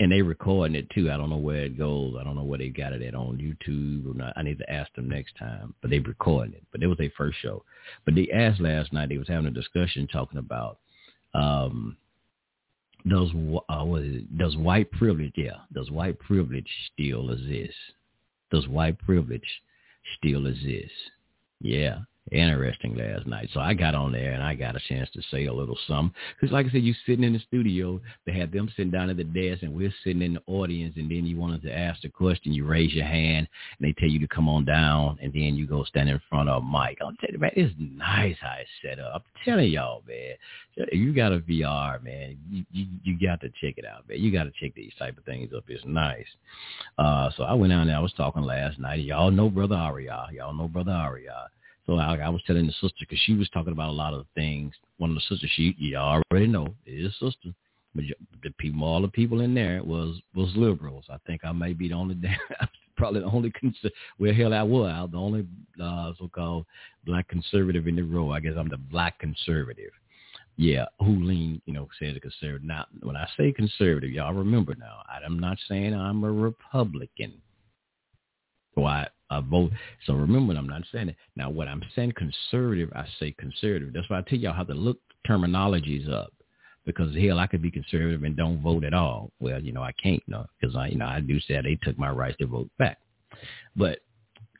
and they recording it too. I don't know where it goes. I don't know where they got it at on YouTube or not. I need to ask them next time. But they recording it. But it was their first show. But they asked last night. They was having a discussion talking about um does uh, what is it? does white privilege? Yeah, does white privilege still exist? Does white privilege still exist? Yeah, interesting last night. So I got on there and I got a chance to say a little something. Because like I said, you sitting in the studio, they had them sitting down at the desk and we're sitting in the audience and then you wanted to ask the question, you raise your hand and they tell you to come on down and then you go stand in front of a mic. I'm telling you, man, it's nice how it's set up. I'm telling y'all, man, you got a VR, man. You, you, you got to check it out, man. You got to check these type of things up. It's nice. Uh, so I went down there. I was talking last night. Y'all know Brother Aria. Y'all know Brother Aria. So I, I was telling the sister because she was talking about a lot of things. One of the sisters, she you already know is sister. But the people, all the people in there was was liberals. I think I may be the only, probably the only, well, hell, I was, I the only uh, so-called black conservative in the row. I guess I'm the black conservative. Yeah, who lean, you know, says a conservative. Now, when I say conservative, y'all remember now, I'm not saying I'm a Republican. Why? Vote. So remember, I'm not saying it. Now, what I'm saying conservative, I say conservative. That's why I tell y'all how to look terminologies up. Because hell, I could be conservative and don't vote at all. Well, you know, I can't, you know, because I, you know, I do say they took my rights to vote back. But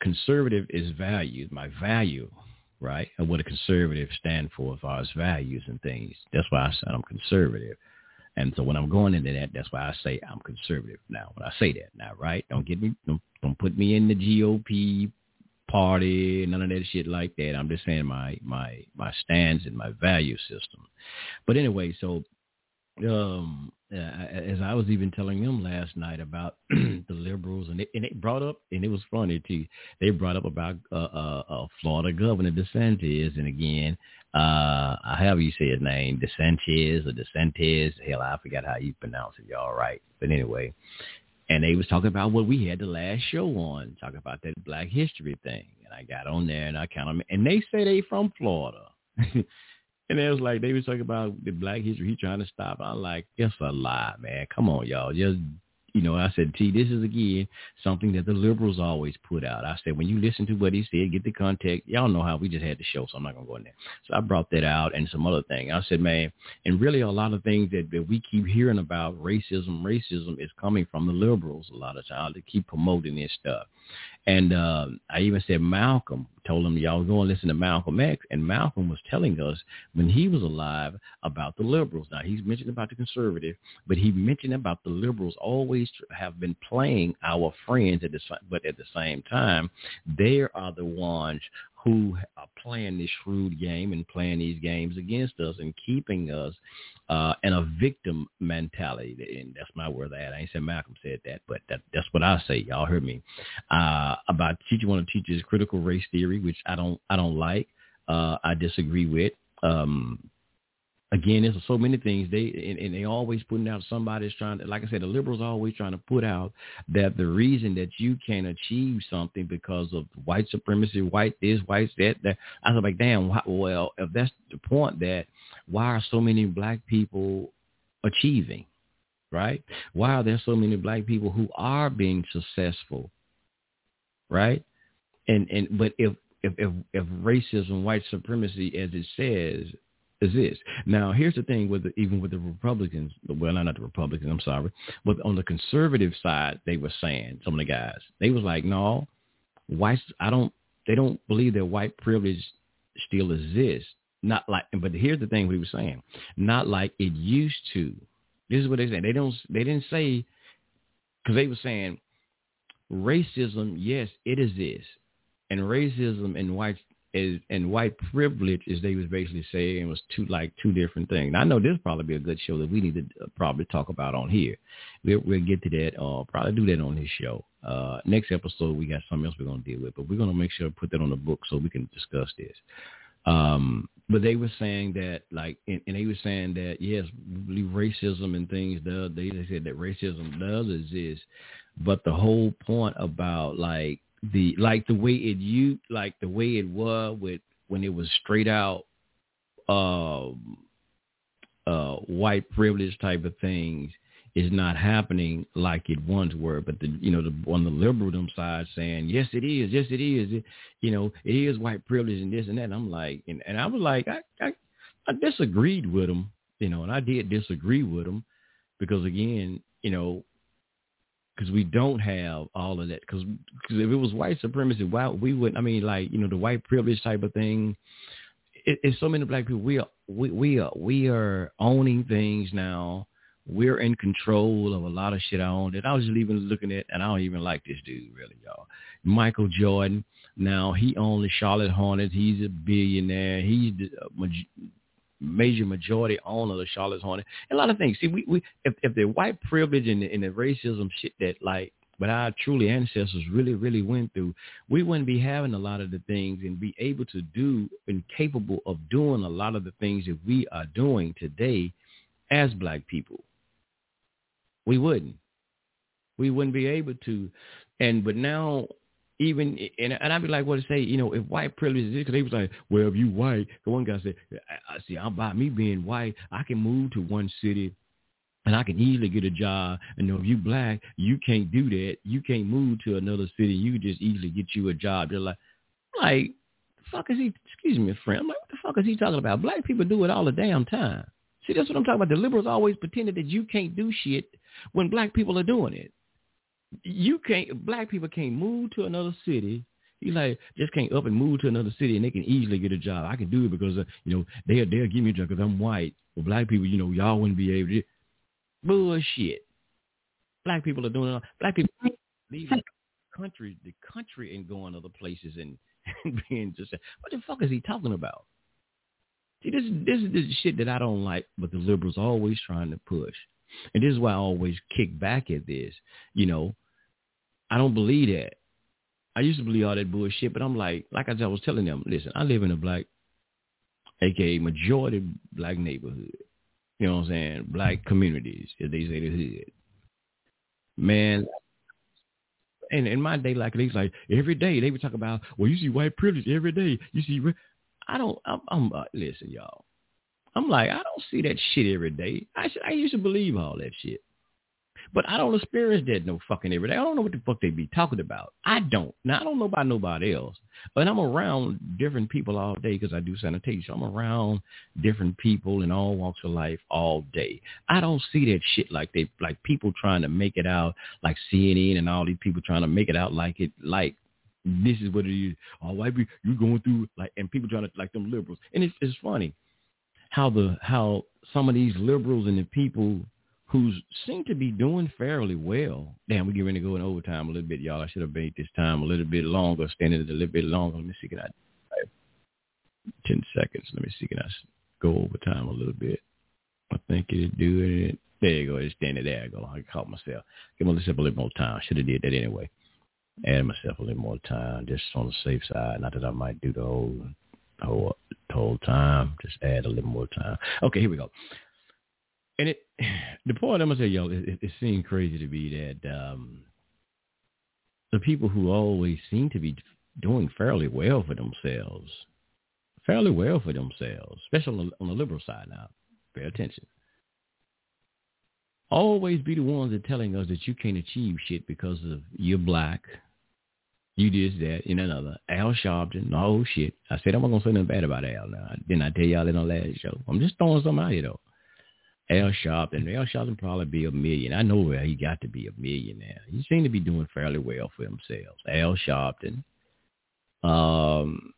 conservative is value, my value, right? And what a conservative stand for as far as values and things. That's why I said I'm conservative. And so when I'm going into that, that's why I say I'm conservative. Now, when I say that, now, right? Don't get me, don't, don't put me in the GOP party, none of that shit like that. I'm just saying my my my stance and my value system. But anyway, so um uh, as I was even telling them last night about the liberals, and they, and brought up, and it was funny too. They brought up about uh, uh, uh, Florida Governor DeSantis, and again, uh, I however you say his name, DeSantis or DeSantis. Hell, I forgot how you pronounce it. Y'all right? But anyway, and they was talking about what we had the last show on, talking about that Black History thing, and I got on there and I kind of, and they say they from Florida. And it was like they was talking about the black history. He trying to stop. I'm like, it's a lie, man. Come on, y'all. Just you know, I said, T, this is again something that the liberals always put out. I said, when you listen to what he said, get the context. Y'all know how we just had the show, so I'm not gonna go in there. So I brought that out and some other thing. I said, man, and really a lot of things that, that we keep hearing about racism, racism is coming from the liberals a lot of times. They keep promoting this stuff. And uh, I even said Malcolm told him y'all go and listen to Malcolm X, and Malcolm was telling us when he was alive about the liberals. Now he's mentioned about the conservative, but he mentioned about the liberals always have been playing our friends at the but at the same time, they are the ones who are playing this shrewd game and playing these games against us and keeping us uh, in a victim mentality. And that's my word. That I ain't said Malcolm said that, but that, that's what I say. Y'all heard me uh, about teaching one of teachers critical race theory, which I don't I don't like. Uh, I disagree with. Um, again, there's so many things they and, and they always putting out somebody's trying to, like I said, the liberals always trying to put out that the reason that you can't achieve something because of white supremacy, white this, white that, that. I was like, damn, well, if that's the point, that why are so many black people achieving, right? Why are there so many black people who are being successful, right? And and but if if if, if racism, white supremacy, as it says, exists. Now, here's the thing with the, even with the Republicans, well, not the Republicans, I'm sorry, but on the conservative side, they were saying some of the guys, they was like, no, whites, I don't, they don't believe that white privilege still exists. Not like, but here's the thing we were saying, not like it used to. This is what they say. They don't, they didn't say, because they were saying racism, yes, it exists, and racism and white is and white privilege, as they was basically saying, was two like two different things. Now, I know this probably be a good show that we need to uh, probably talk about on here. We'll, we'll get to that. Uh, probably do that on this show. Uh, next episode, we got something else we're gonna deal with, but we're gonna make sure to put that on the book so we can discuss this. Um, but they were saying that, like, and, and they were saying that yes, racism and things does. They said that racism does exist, but the whole point about like the like the way it you like the way it was with when it was straight out um uh white privilege type of things is not happening like it once were. But the you know the on the liberaldom side saying yes it is yes it is it, you know it is white privilege and this and that. And i'm like and, and i was like I, I i disagreed with them you know and i did disagree with them because again you know because we don't have all of that. Because cause if it was white supremacy, why we wouldn't? I mean, like you know, the white privilege type of thing. It, it's so many black people. We are we we are we are owning things now. We're in control of a lot of shit I own. That I was just even looking at, and I don't even like this dude really, y'all. Michael Jordan. Now he owns the Charlotte Hornets. He's a billionaire. He's the uh, major majority owner of the Charlotte Hornets. And a lot of things. See, we, we if, if the white privilege and the, and the racism shit that like but our truly ancestors really, really went through, we wouldn't be having a lot of the things and be able to do and capable of doing a lot of the things that we are doing today as black people. We wouldn't. We wouldn't be able to. And but now even and, and I'd be like, what to say? You know, if white privilege is because they was like, well, if you white, the one guy said, I, I see, I'm by me being white, I can move to one city and I can easily get a job. And know if you black, you can't do that. You can't move to another city. You just easily get you a job. They're like, like, the fuck is he? Excuse me, friend. I'm like, what the fuck is he talking about? Black people do it all the damn time. See, that's what I'm talking about. The liberals always pretended that you can't do shit when black people are doing it you can't black people can't move to another city you like just can't up and move to another city and they can easily get a job. I can do it because uh, you know they'll they'll give me a job because I'm white. Well, black people, you know, y'all wouldn't be able to. Bullshit. Black people are doing it. Black people leave the country, the country, and going other places and, and being just what the fuck is he talking about? See, this this is the shit that I don't like, but the liberals are always trying to push, and this is why I always kick back at this. You know, I don't believe that. I used to believe all that bullshit, but I'm like, like I was telling them, listen, I live in a black, aka majority black neighborhood. You know what I'm saying? Black communities, as they say the hood. Man, and in my day, like it's like every day they would talk about, well, you see white privilege every day. You see, I don't. I'm, I'm uh, listen, y'all. I'm like, I don't see that shit every day. I I used to believe all that shit. But I don't experience that no fucking every day. I don't know what the fuck they be talking about. I don't. Now, I don't know about nobody else. But I'm around different people all day because I do sanitation. I'm around different people in all walks of life all day. I don't see that shit like they like people trying to make it out like CNN and all these people trying to make it out like it like this is what it is. Oh, white people, you're going through like, and people trying to like them liberals, and it's it's funny how the how some of these liberals and the people who seem to be doing fairly well. Damn, we're getting to go in overtime a little bit, y'all. I should have made this time a little bit longer, standing it a little bit longer. Let me see, can I, ten seconds. Let me see, can I go overtime a little bit? I think it do it. There you go. It's standing there. I go. I caught myself. Give myself a little more time. Should have did that anyway. Add myself a little more time, just on the safe side. Not that I might do the whole whole whole time. Just add a little more time. Okay, here we go. And it, the point I'm gonna say, yo, it, it seems crazy to me that um, the people who always seem to be doing fairly well for themselves, fairly well for themselves, especially on the, on the liberal side now. Pay attention. Always be the ones that telling us that you can't achieve shit because of you're black, you did that, and another. Al Sharpton, oh shit. I said I'm not gonna say nothing bad about Al now. Didn't I tell y'all in the last show? I'm just throwing something out here though. Al Sharpton, Al Sharpton probably be a million. I know where he got to be a millionaire. He seemed to be doing fairly well for himself. Al Sharpton. Um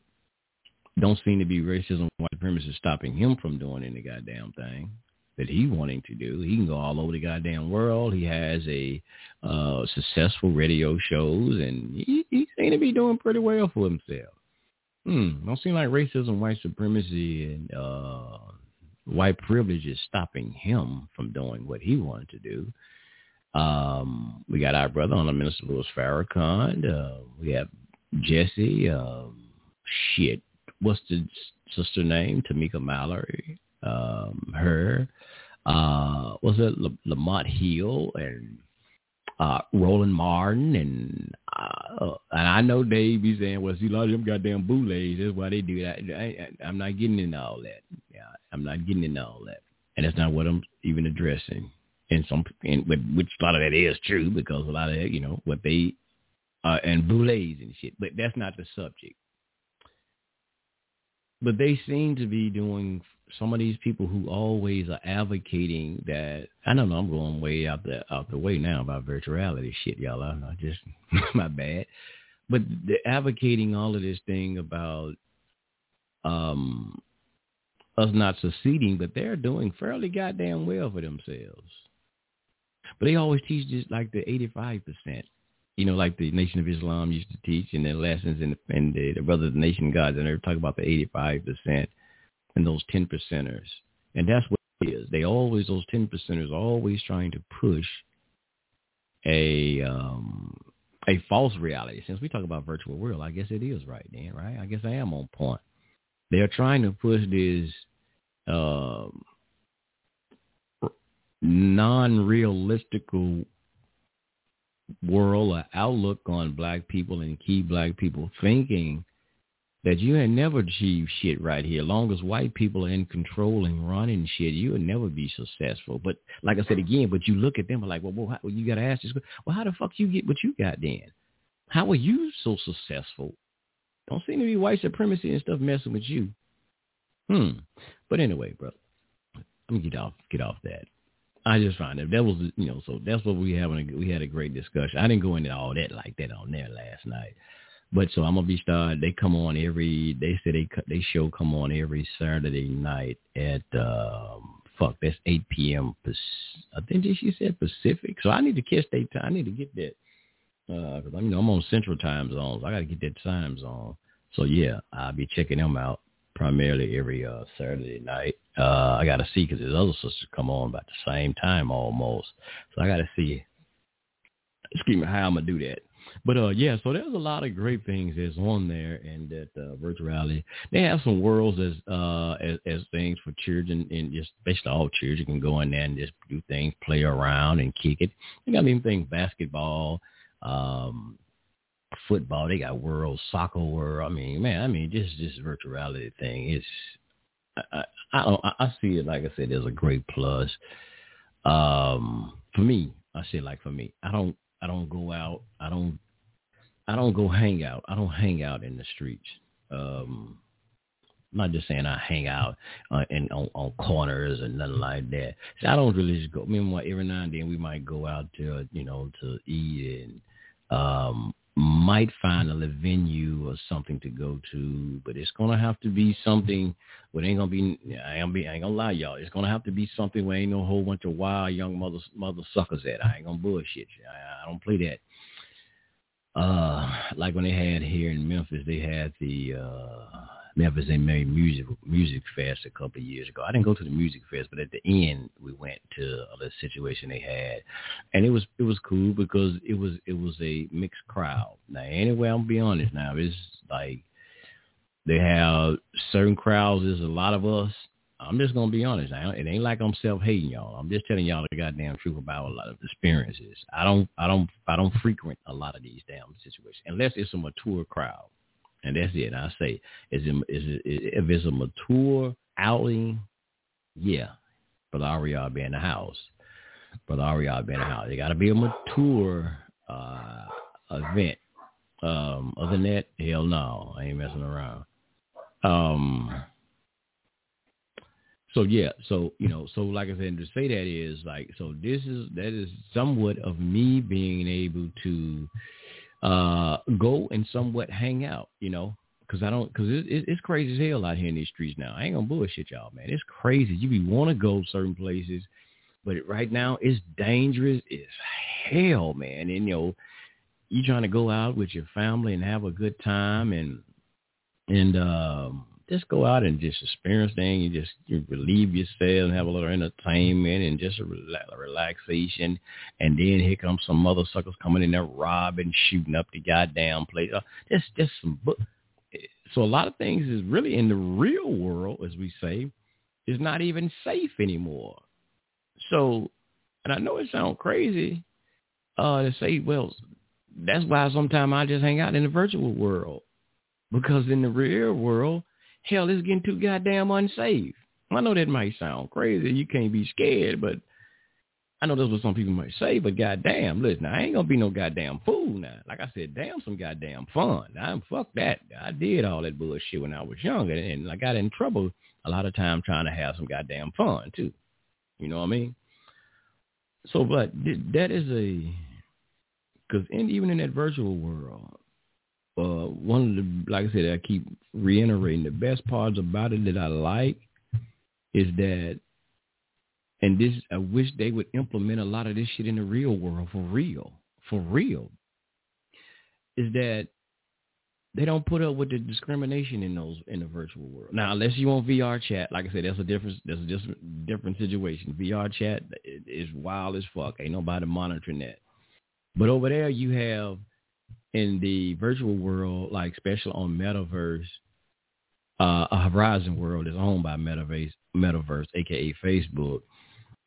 don't seem to be racism white supremacists stopping him from doing any goddamn thing that he wanting to do. He can go all over the goddamn world. He has a uh, successful radio shows, and he, he to be doing pretty well for himself. Hmm, don't seem like racism, white supremacy, and uh, white privilege is stopping him from doing what he wanted to do. Um, we got our brother on the Minister Louis Farrakhan. Uh, we have Jesse. Um, shit, what's the sister name? Tamika Mallory um, her, uh, was it Lamont Hill and uh, Roland Martin and uh, and I know Dave be saying, well, see, a lot of them goddamn bootlegs. That's why they do that. I, I, I'm not getting into all that. Yeah, I'm not getting into all that, and that's not what I'm even addressing. And some, and which a lot of that is true because a lot of that, you know, what they uh, and bootlegs and shit. But that's not the subject. But they seem to be doing some of these people who always are advocating that I don't know, I'm going way out the out the way now about virtuality shit, y'all. I, I just my bad. But they're advocating all of this thing about um us not succeeding, but they're doing fairly goddamn well for themselves. But they always teach just like the eighty five percent. You know, like the Nation of Islam used to teach in their lessons and, the, the Brothers of the Nation Gods, and they talk about the eighty five percent and those 10 percenters. And that's what it is. They always, those 10 percenters are always trying to push a, um, a false reality. Since we talk about virtual world, I guess it is right then, right? I guess I am on point. They're trying to push this, um, non-realistical world or outlook on black people and keep black people thinking that you had never achieved shit right here. Long as white people are in control and running shit, you would never be successful. But like I said again, but you look at them like, well, well, how, you got to ask this. Well, how the fuck you get what you got then? How are you so successful? Don't seem to be white supremacy and stuff messing with you. Hmm. But anyway, bro, let me get off get off that. I just find that that was you know so that's what we having we had a great discussion. I didn't go into all that like that on there last night. But so I'm gonna be started. They come on every. They say they they show come on every Saturday night at um, fuck that's 8 p.m. I think she said Pacific. So I need to catch that time. I need to get that because uh, I'm, I'm on Central Time zones. I got to get that time zone. So yeah, I'll be checking them out primarily every uh, Saturday night. Uh, I got to see because there's other sisters come on about the same time almost. So I got to see. Excuse me, how I'm gonna do that. But uh, yeah, so there's a lot of great things that's on there, and that uh, virtual reality. They have some worlds as uh as, as things for children, and just basically all children can go in there and just do things, play around and kick it. They got anything basketball, um, football. They got world soccer world. I mean, man, I mean, just this virtual reality thing is. I, I, I, I see it like I said. There's a great plus. Um, for me, I say like for me, I don't I don't go out. I don't. I don't go hang out. I don't hang out in the streets. Um, I'm not just saying I hang out uh, in on, on corners and nothing like that. See, I don't really just go. I every now and then we might go out to you know to eat and Um, might find a little venue or something to go to, but it's gonna have to be something where it ain't gonna be. I ain't gonna be. I ain't gonna lie, y'all. It's gonna have to be something where ain't no whole bunch of wild young mother mother suckers at. I ain't gonna bullshit you. I, I don't play that. Uh, like when they had here in Memphis, they had the uh Memphis in May Music Music Fest a couple of years ago. I didn't go to the music fest, but at the end we went to a situation they had, and it was it was cool because it was it was a mixed crowd. Now anyway, I'm be honest. Now it's like they have certain crowds. There's a lot of us. I'm just gonna be honest. I it ain't like I'm self hating y'all. I'm just telling y'all the goddamn truth about a lot of experiences. I don't I don't I don't frequent a lot of these damn situations unless it's a mature crowd and that's it. I say, is it, is it, if it's a mature outing, yeah, but Ariel be in the house. But Ariel be in the house. It got to be a mature uh, event. Um, other than that, hell no, I ain't messing around. Um, so yeah, so you know, so like I said, to say that is like, so this is that is somewhat of me being able to uh, go and somewhat hang out, you know, because I don't, because it, it, it's crazy as hell out here in these streets now. I ain't gonna bullshit y'all, man. It's crazy. You be want to go certain places, but right now it's dangerous as hell, man. And you know, you trying to go out with your family and have a good time and and um just go out and just experience things and just you relieve yourself and have a little entertainment and just a, a relaxation. And then here comes some mother suckers coming in there robbing, shooting up the goddamn place. Uh, just, just some. So a lot of things is really in the real world, as we say, is not even safe anymore. So, and I know it sounds crazy uh, to say, well, that's why sometimes I just hang out in the virtual world because in the real world, hell, it's getting too goddamn unsafe. I know that might sound crazy. You can't be scared, but I know that's what some people might say, but goddamn, listen, I ain't gonna be no goddamn fool now. Like I said, damn some goddamn fun. I'm fuck that. I did all that bullshit when I was younger and I got in trouble a lot of time trying to have some goddamn fun too. You know what I mean? So, but that is a, because even in that virtual world, uh, one of the, like I said, I keep reiterating the best parts about it that I like is that, and this, I wish they would implement a lot of this shit in the real world for real, for real, is that they don't put up with the discrimination in those in the virtual world. Now, unless you want VR chat, like I said, that's a different that's a different different situation. VR chat is wild as fuck. Ain't nobody monitoring that. But over there, you have in the virtual world, like especially on Metaverse, uh, a Horizon World is owned by Metaverse, Metaverse, aka Facebook,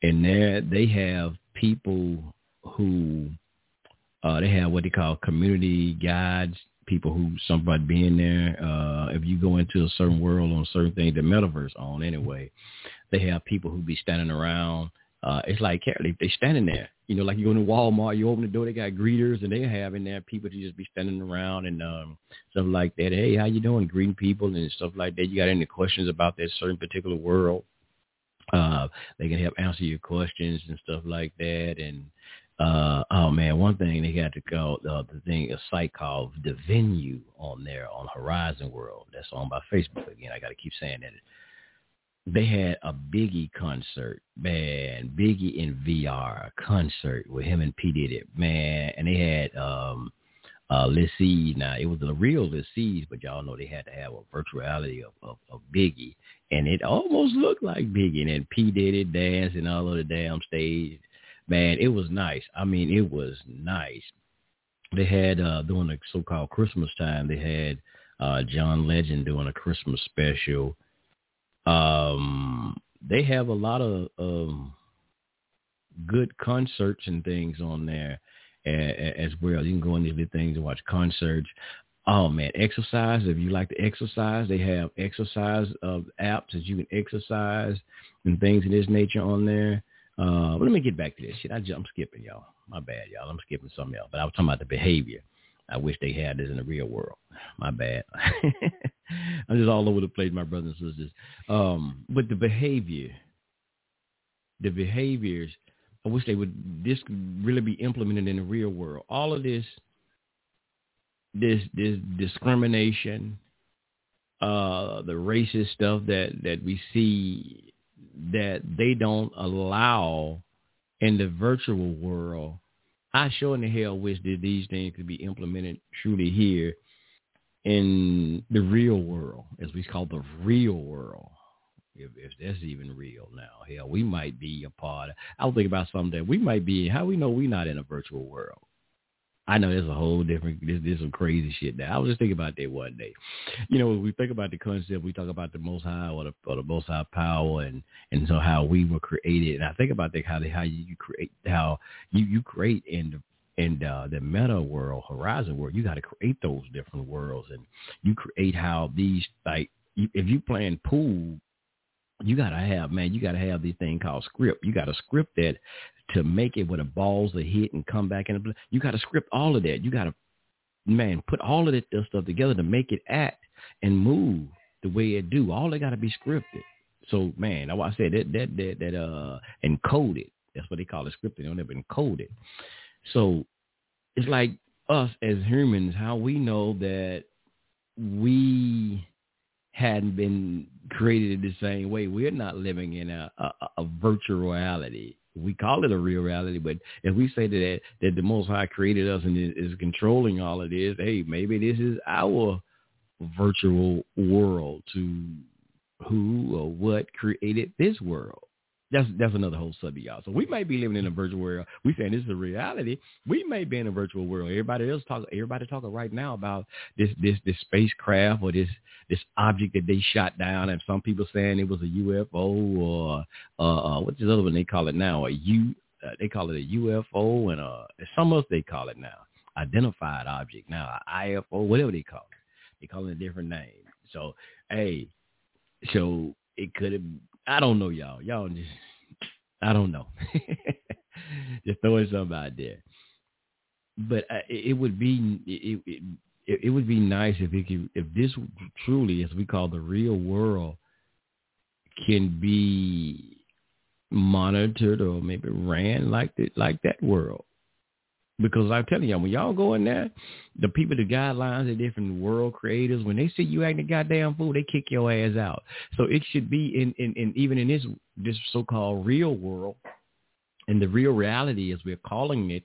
and there they have people who uh, they have what they call community guides, people who somebody being there. Uh, if you go into a certain world on certain things, the Metaverse on anyway, they have people who be standing around. Uh, it's like they they standing there you know, like you go to Walmart, you open the door, they got greeters, and they have in there people to just be standing around and um, stuff like that. Hey, how you doing? Greeting people and stuff like that. You got any questions about that certain particular world? Uh, they can help answer your questions and stuff like that. And uh, oh man, one thing they got to go uh, the thing a site called the Venue on there on Horizon World. That's on by Facebook again. I got to keep saying that they had a Biggie concert, man. Biggie in VR concert with him and P Diddy, man. And they had um uh Lissie. Now it was the real Lissie, but y'all know they had to have a virtuality of, of, of Biggie, and it almost looked like Biggie. And then P Diddy dancing all over the damn stage. Man, it was nice. I mean, it was nice. They had uh during the so-called Christmas time, they had uh John Legend doing a Christmas special um, they have a lot of um, good concerts and things on there as well. You can go in these things and watch concerts. Oh man, exercise. If you like to exercise, they have exercise of apps that you can exercise and things of this nature on there. Uh, let me get back to this shit. I, I'm skipping y'all. My bad, y'all. I'm skipping something else. But I was talking about the behavior. I wish they had this in the real world. My bad. I'm just all over the place, my brothers and sisters. Um, but the behavior, the behaviors, I wish they would this really be implemented in the real world. All of this this this discrimination, uh, the racist stuff that that we see that they don't allow in the virtual world. I sure in the hell wish that these things could be implemented truly here in the real world, as we call the real world. If, if that's even real now, hell, we might be a part. Of, I was thinking about something that we might be. How we know we're not in a virtual world? I know there's a whole different, there's, there's some crazy shit now. I was just thinking about that one day. You know, we think about the concept, we talk about the Most High or the, or the Most High power, and and so how we were created. And I think about that how how you create how you you create in the in the, the meta world, horizon world. You got to create those different worlds, and you create how these like if you playing pool you gotta have man, you gotta have this thing called script. You gotta script that to make it where the balls are hit and come back the You got to script all of that. You got to, man, put all of that stuff together to make it act and move the way it do. All they got to be scripted. So, man, I said that that that that uh encoded. That's what they call it scripted. They don't ever encode it. So it's like us as humans, how we know that we hadn't been created the same way. We're not living in a, a, a virtual reality we call it a real reality, but if we say that that the Most High created us and is controlling all of this, hey, maybe this is our virtual world to who or what created this world. That's that's another whole subject, y'all. So we might be living in a virtual world. We saying this is a reality. We may be in a virtual world. Everybody else talk. Everybody talking right now about this this this spacecraft or this this object that they shot down, and some people saying it was a UFO or uh, uh what's the other one they call it now? A U. Uh, they call it a UFO, and uh, some else they call it now. Identified object now, IFO, whatever they call it. They call it a different name. So hey, so it could have I don't know, y'all. Y'all just, I don't know. just throwing something out there. But uh, it, would be it, it, it would be nice if it could, if this truly, as we call the real world, can be monitored or maybe ran like the, like that world. Because I'm telling y'all, when y'all go in there, the people, the guidelines, the different world creators, when they see you acting a goddamn fool, they kick your ass out. So it should be in, in, in even in this this so-called real world, and the real reality, as we're calling it,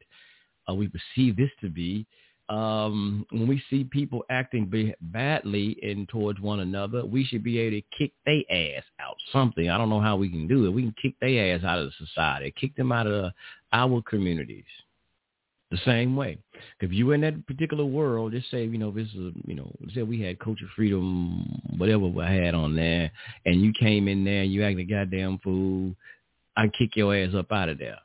uh, we perceive this to be. Um, when we see people acting be- badly in towards one another, we should be able to kick their ass out. Something I don't know how we can do it. We can kick their ass out of the society, kick them out of our communities the same way. If you were in that particular world, just say, you know, this is, you know, say we had culture freedom, whatever we had on there, and you came in there and you acted a goddamn fool, I'd kick your ass up out of there.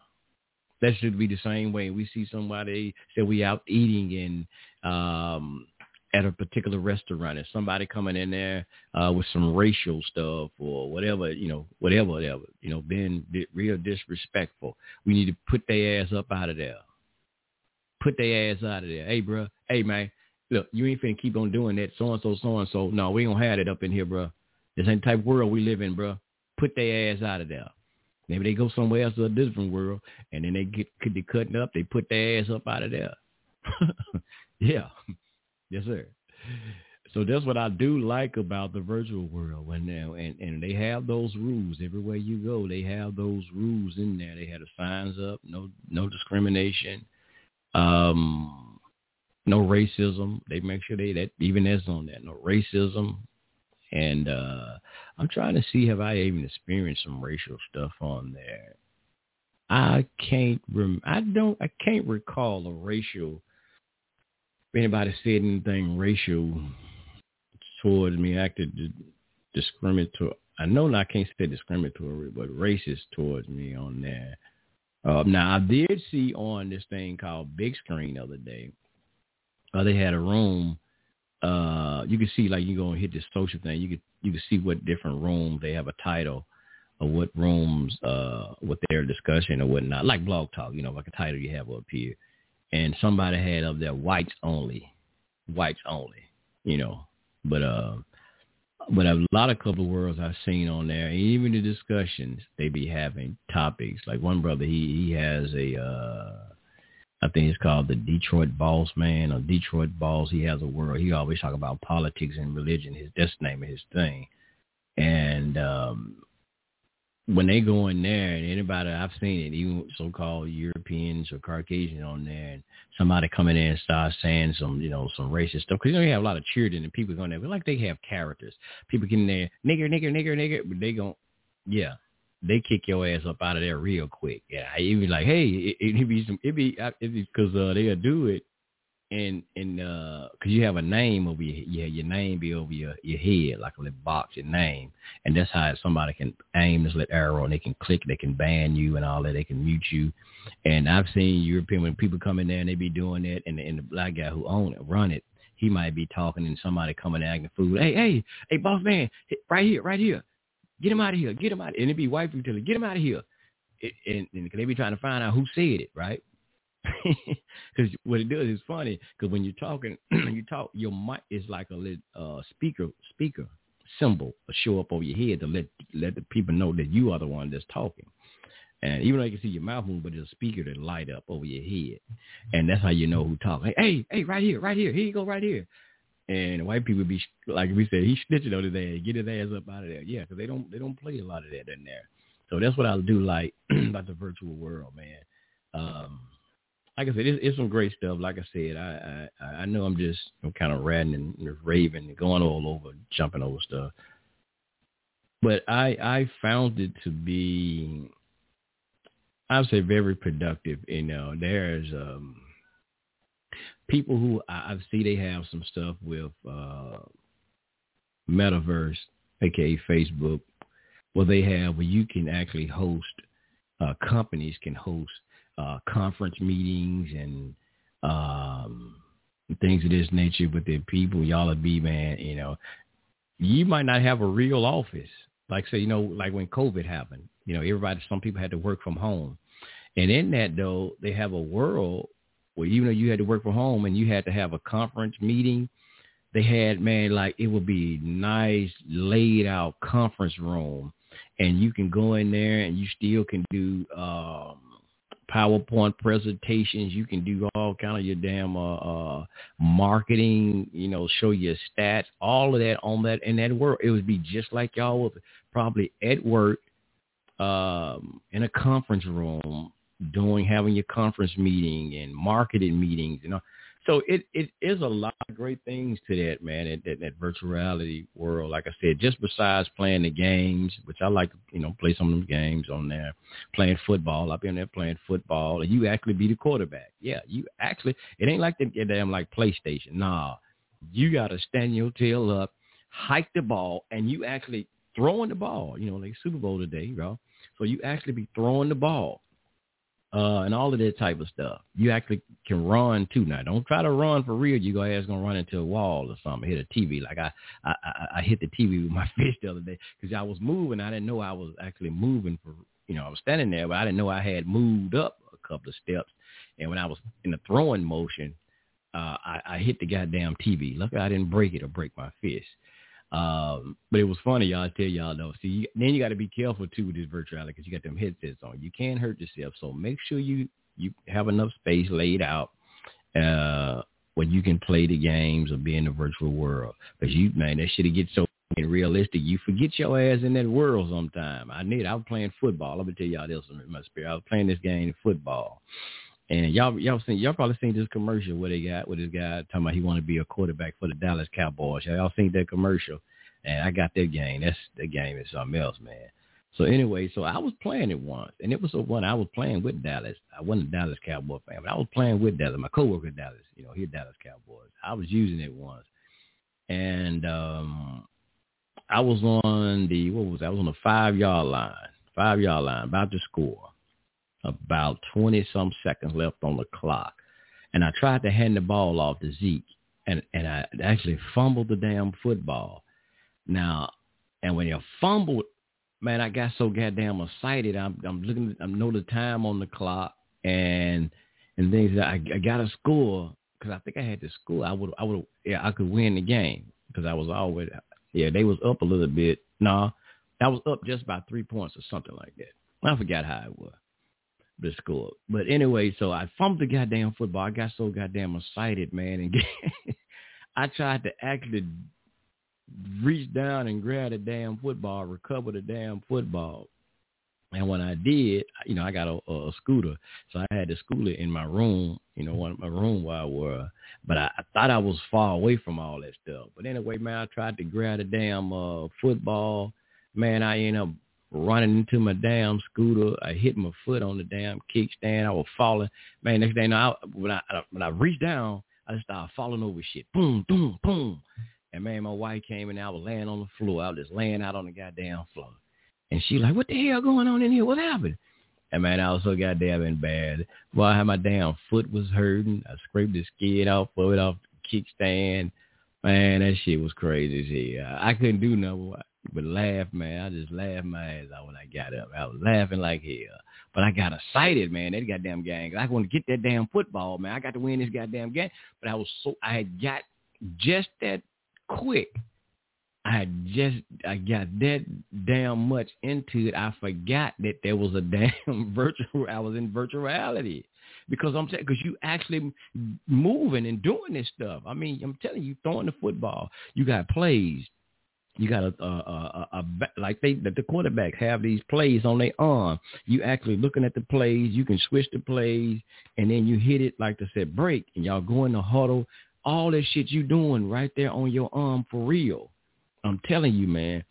That should be the same way. We see somebody say we out eating and um at a particular restaurant and somebody coming in there uh with some racial stuff or whatever, you know, whatever, whatever, you know, being real disrespectful. We need to put their ass up out of there put their ass out of there. Hey, bro. Hey, man. Look, you ain't finna keep on doing that. So and so, so and so. No, we don't have it up in here, bro. This ain't the type of world we live in, bro. Put their ass out of there. Maybe they go somewhere else to a different world, and then they get they cutting up. They put their ass up out of there. yeah, yes, sir. So that's what I do like about the virtual world when now and and they have those rules everywhere you go. They have those rules in there. They have the signs up, no no discrimination um, no racism. They make sure they that even that's on that. No racism. And uh I'm trying to see have I even experienced some racial stuff on there. I can't rem- I don't I can't recall a racial anybody said anything racial towards me, acted discriminatory. I know I can't say discriminatory, but racist towards me on there. Uh, now I did see on this thing called Big Screen the other day. Uh, they had a room. Uh, you can see like you go and hit this social thing. You could you can see what different rooms they have a title of what rooms uh what their discussion or whatnot, like Blog Talk. You know, like a title you have up here. And somebody had up there whites only, whites only. You know, but uh but a lot of couple worlds I've seen on there, even the discussions they be having topics. Like one brother, he he has a uh I think it's called the Detroit Boss Man or Detroit Balls. He has a world. He always talk about politics and religion. His that's the name of his thing. And um when they go in there, and anybody I've seen it, even so-called Europeans or Caucasian on there, and somebody come in and start saying some, you know, some racist stuff, because you know you have a lot of cheerleading and people going there, but like they have characters. People get in there, nigger, nigger, nigger, nigger, but they go, yeah, they kick your ass up out of there real quick. Yeah, I even like, hey, it, it, be some, it be, it be because uh, they'll do it, and and uh, cause you have a name over your, yeah, your name be over your your head like a little box, your name, and that's how somebody can aim this little arrow and they can click, they can ban you and all that, they can mute you. And I've seen European when people come in there and they be doing that, and, and the black guy who own it, run it, he might be talking and somebody coming acting fool. Hey, hey, hey, boss man, right here, right here, get him out of here, get him out, and it be white people telling, get him out of here, it, and, and they be trying to find out who said it, right? Because what it does is funny. Because when you're talking, you talk, your mic is like a little uh, speaker speaker symbol show up over your head to let let the people know that you are the one that's talking. And even though you can see your mouth move, but there's a speaker that light up over your head, and that's how you know who talking. Hey, hey, right here, right here, here you go, right here. And white people be like we said, he's snitching on his ass, get his ass up out of there. Yeah, because they don't they don't play a lot of that in there. So that's what I do like about the virtual world, man. Um, like I said, it's, it's some great stuff. Like I said, I I, I know I'm just I'm kind of ranting and raving and going all over, jumping over stuff. But I I found it to be, I would say, very productive. You know, there's um, people who I, I see they have some stuff with uh, metaverse, aka Facebook, where they have where you can actually host. Uh, companies can host uh, conference meetings and um, things of this nature with the people. Y'all would be, man, you know, you might not have a real office. Like say, you know, like when COVID happened, you know, everybody, some people had to work from home. And in that though, they have a world where even though you had to work from home and you had to have a conference meeting, they had, man, like it would be nice laid out conference room and you can go in there and you still can do um PowerPoint presentations. You can do all kind of your damn uh, uh, marketing. You know, show your stats, all of that on that in that world. It would be just like y'all was probably at work um, in a conference room doing having your conference meeting and marketing meetings. You know, so it, it is a lot of great things to that, man, in that, that virtual reality world. Like I said, just besides playing the games, which I like you know, play some of them games on there, playing football. I'll be on there playing football, and you actually be the quarterback. Yeah, you actually, it ain't like the damn like PlayStation. Nah, you got to stand your tail up, hike the ball, and you actually throwing the ball. You know, like Super Bowl today, bro. So you actually be throwing the ball uh, and all of that type of stuff. You actually can run too. Now, don't try to run for real. You go ass gonna run into a wall or something, hit a TV. Like I, I, I, I hit the TV with my fist the other day because I was moving. I didn't know I was actually moving for, you know, I was standing there, but I didn't know I had moved up a couple of steps. And when I was in the throwing motion, uh, I, I hit the goddamn TV. Luckily, I didn't break it or break my fist. Um, but it was funny, y'all. I tell y'all though. See, you, then you got to be careful too with this virtuality because you got them headsets on. You can't hurt yourself. So make sure you you have enough space laid out uh, where you can play the games or be in the virtual world. Because you man, that shit get so realistic. You forget your ass in that world sometime. I need. I was playing football. Let me tell y'all this in my spirit. I was playing this game football. And y'all, y'all seen, y'all probably seen this commercial where they got with this guy talking about he want to be a quarterback for the Dallas Cowboys. Y'all seen that commercial? And I got that game. That's the game is something else, man. So anyway, so I was playing it once, and it was the one I was playing with Dallas. I wasn't a Dallas Cowboy fan, but I was playing with Dallas. My coworker Dallas, you know, he's Dallas Cowboys. I was using it once, and um I was on the what was that? I was on the five yard line, five yard line, about to score about 20 some seconds left on the clock. And I tried to hand the ball off to Zeke and, and I actually fumbled the damn football. Now, and when you fumbled, man, I got so goddamn excited. I'm, I'm looking, I know the time on the clock and, and things that I, I got to score because I think I had to score. I would, I would, yeah, I could win the game because I was always, yeah, they was up a little bit. No, I was up just about three points or something like that. I forgot how it was. The score. But anyway, so I fumbled the goddamn football. I got so goddamn excited, man, and I tried to actually reach down and grab the damn football, recover the damn football. And when I did, you know, I got a, a scooter, so I had the scooter in my room, you know, one my room while I were. But I, I thought I was far away from all that stuff. But anyway, man, I tried to grab the damn uh, football. Man, I ended up running into my damn scooter. I hit my foot on the damn kickstand. I was falling. Man, next thing I, when I when I reached down, I just started falling over shit. Boom, boom, boom. And man, my wife came in. I was laying on the floor. I was just laying out on the goddamn floor. And she like, what the hell going on in here? What happened? And man, I was so goddamn bad. Well, how my damn foot was hurting. I scraped the skin off of it off the kickstand. Man, that shit was crazy hell. I couldn't do nothing but laugh, man. I just laughed my ass out when I got up. I was laughing like hell. But I got excited, man. That goddamn game. I want to get that damn football, man. I got to win this goddamn game. But I was so I had got just that quick I just I got that damn much into it. I forgot that there was a damn virtual. I was in virtuality because I'm saying because you actually moving and doing this stuff. I mean, I'm telling you, throwing the football. You got plays. You got a, a, a, a, a like they the quarterbacks have these plays on their arm. You actually looking at the plays. You can switch the plays, and then you hit it like they said break, and y'all go in the huddle. All that shit you doing right there on your arm for real. I'm telling you, man.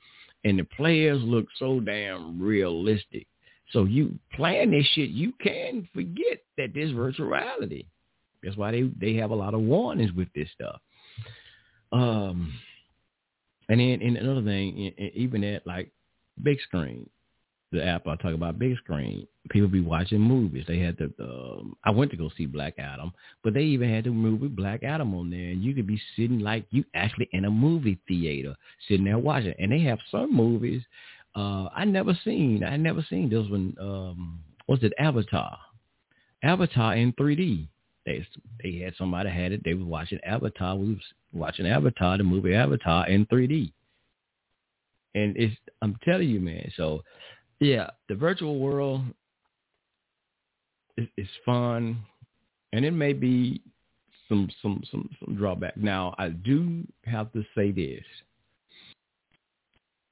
And the players look so damn realistic. So you playing this shit, you can forget that this virtual reality. That's why they they have a lot of warnings with this stuff. Um, and then and another thing, even at like big screen, the app I talk about, big screen. People be watching movies. They had the. Um, I went to go see Black Adam, but they even had the movie Black Adam on there, and you could be sitting like you actually in a movie theater, sitting there watching. And they have some movies uh, I never seen. I never seen this one. Um, what's it? Avatar. Avatar in 3D. They they had somebody had it. They was watching Avatar. We was watching Avatar, the movie Avatar in 3D. And it's I'm telling you, man. So yeah, the virtual world is, is fun, and it may be some some some some drawback. Now, I do have to say this: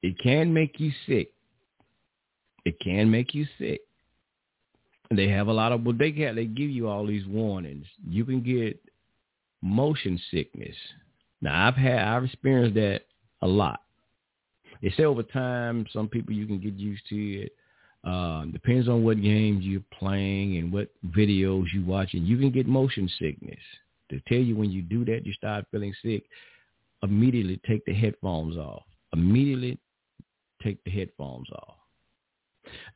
it can make you sick. It can make you sick. They have a lot of well, they get they give you all these warnings. You can get motion sickness. Now, I've had I've experienced that a lot. They say over time, some people you can get used to it. Uh, depends on what games you're playing and what videos you're watching. You can get motion sickness. To tell you when you do that, you start feeling sick. Immediately take the headphones off. Immediately take the headphones off.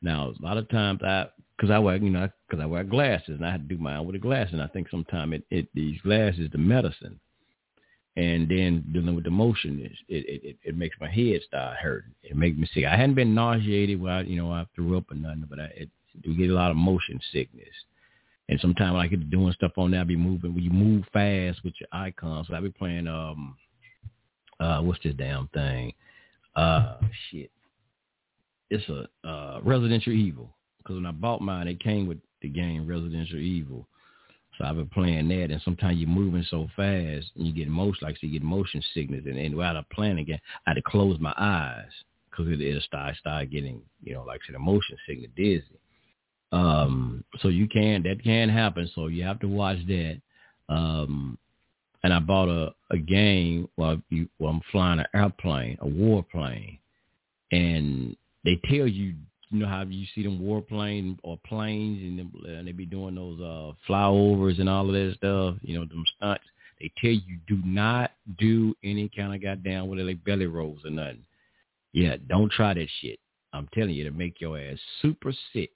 Now, a lot of times I, because I wear, you know, because I wear glasses and I had to do mine with the glasses. And I think sometimes it, it, these glasses, the medicine and then dealing with the motion, it, it, it, it makes my head start hurting. It makes me sick. I hadn't been nauseated while, you know, I threw up or nothing, but I it, you get a lot of motion sickness. And sometimes when I get doing stuff on there, I be moving. When you move fast with your icons, so I be playing, um, uh, what's this damn thing? Uh, shit. It's a uh, Residential Evil. Because when I bought mine, it came with the game Residential Evil. So I've been playing that, and sometimes you're moving so fast, and you get motion, like so you get motion sickness, and, and while I'm playing again, I had to close my eyes because it, it'll start start getting, you know, like I said, motion sickness, dizzy. Um, so you can that can happen. So you have to watch that. Um, and I bought a a game while you while I'm flying an airplane, a warplane, and they tell you you know how you see them warplanes or planes and, them, and they be doing those uh flyovers and all of that stuff, you know, them stunts. They tell you do not do any kind of goddamn whether like belly rolls or nothing. Yeah, don't try that shit. I'm telling you to make your ass super sick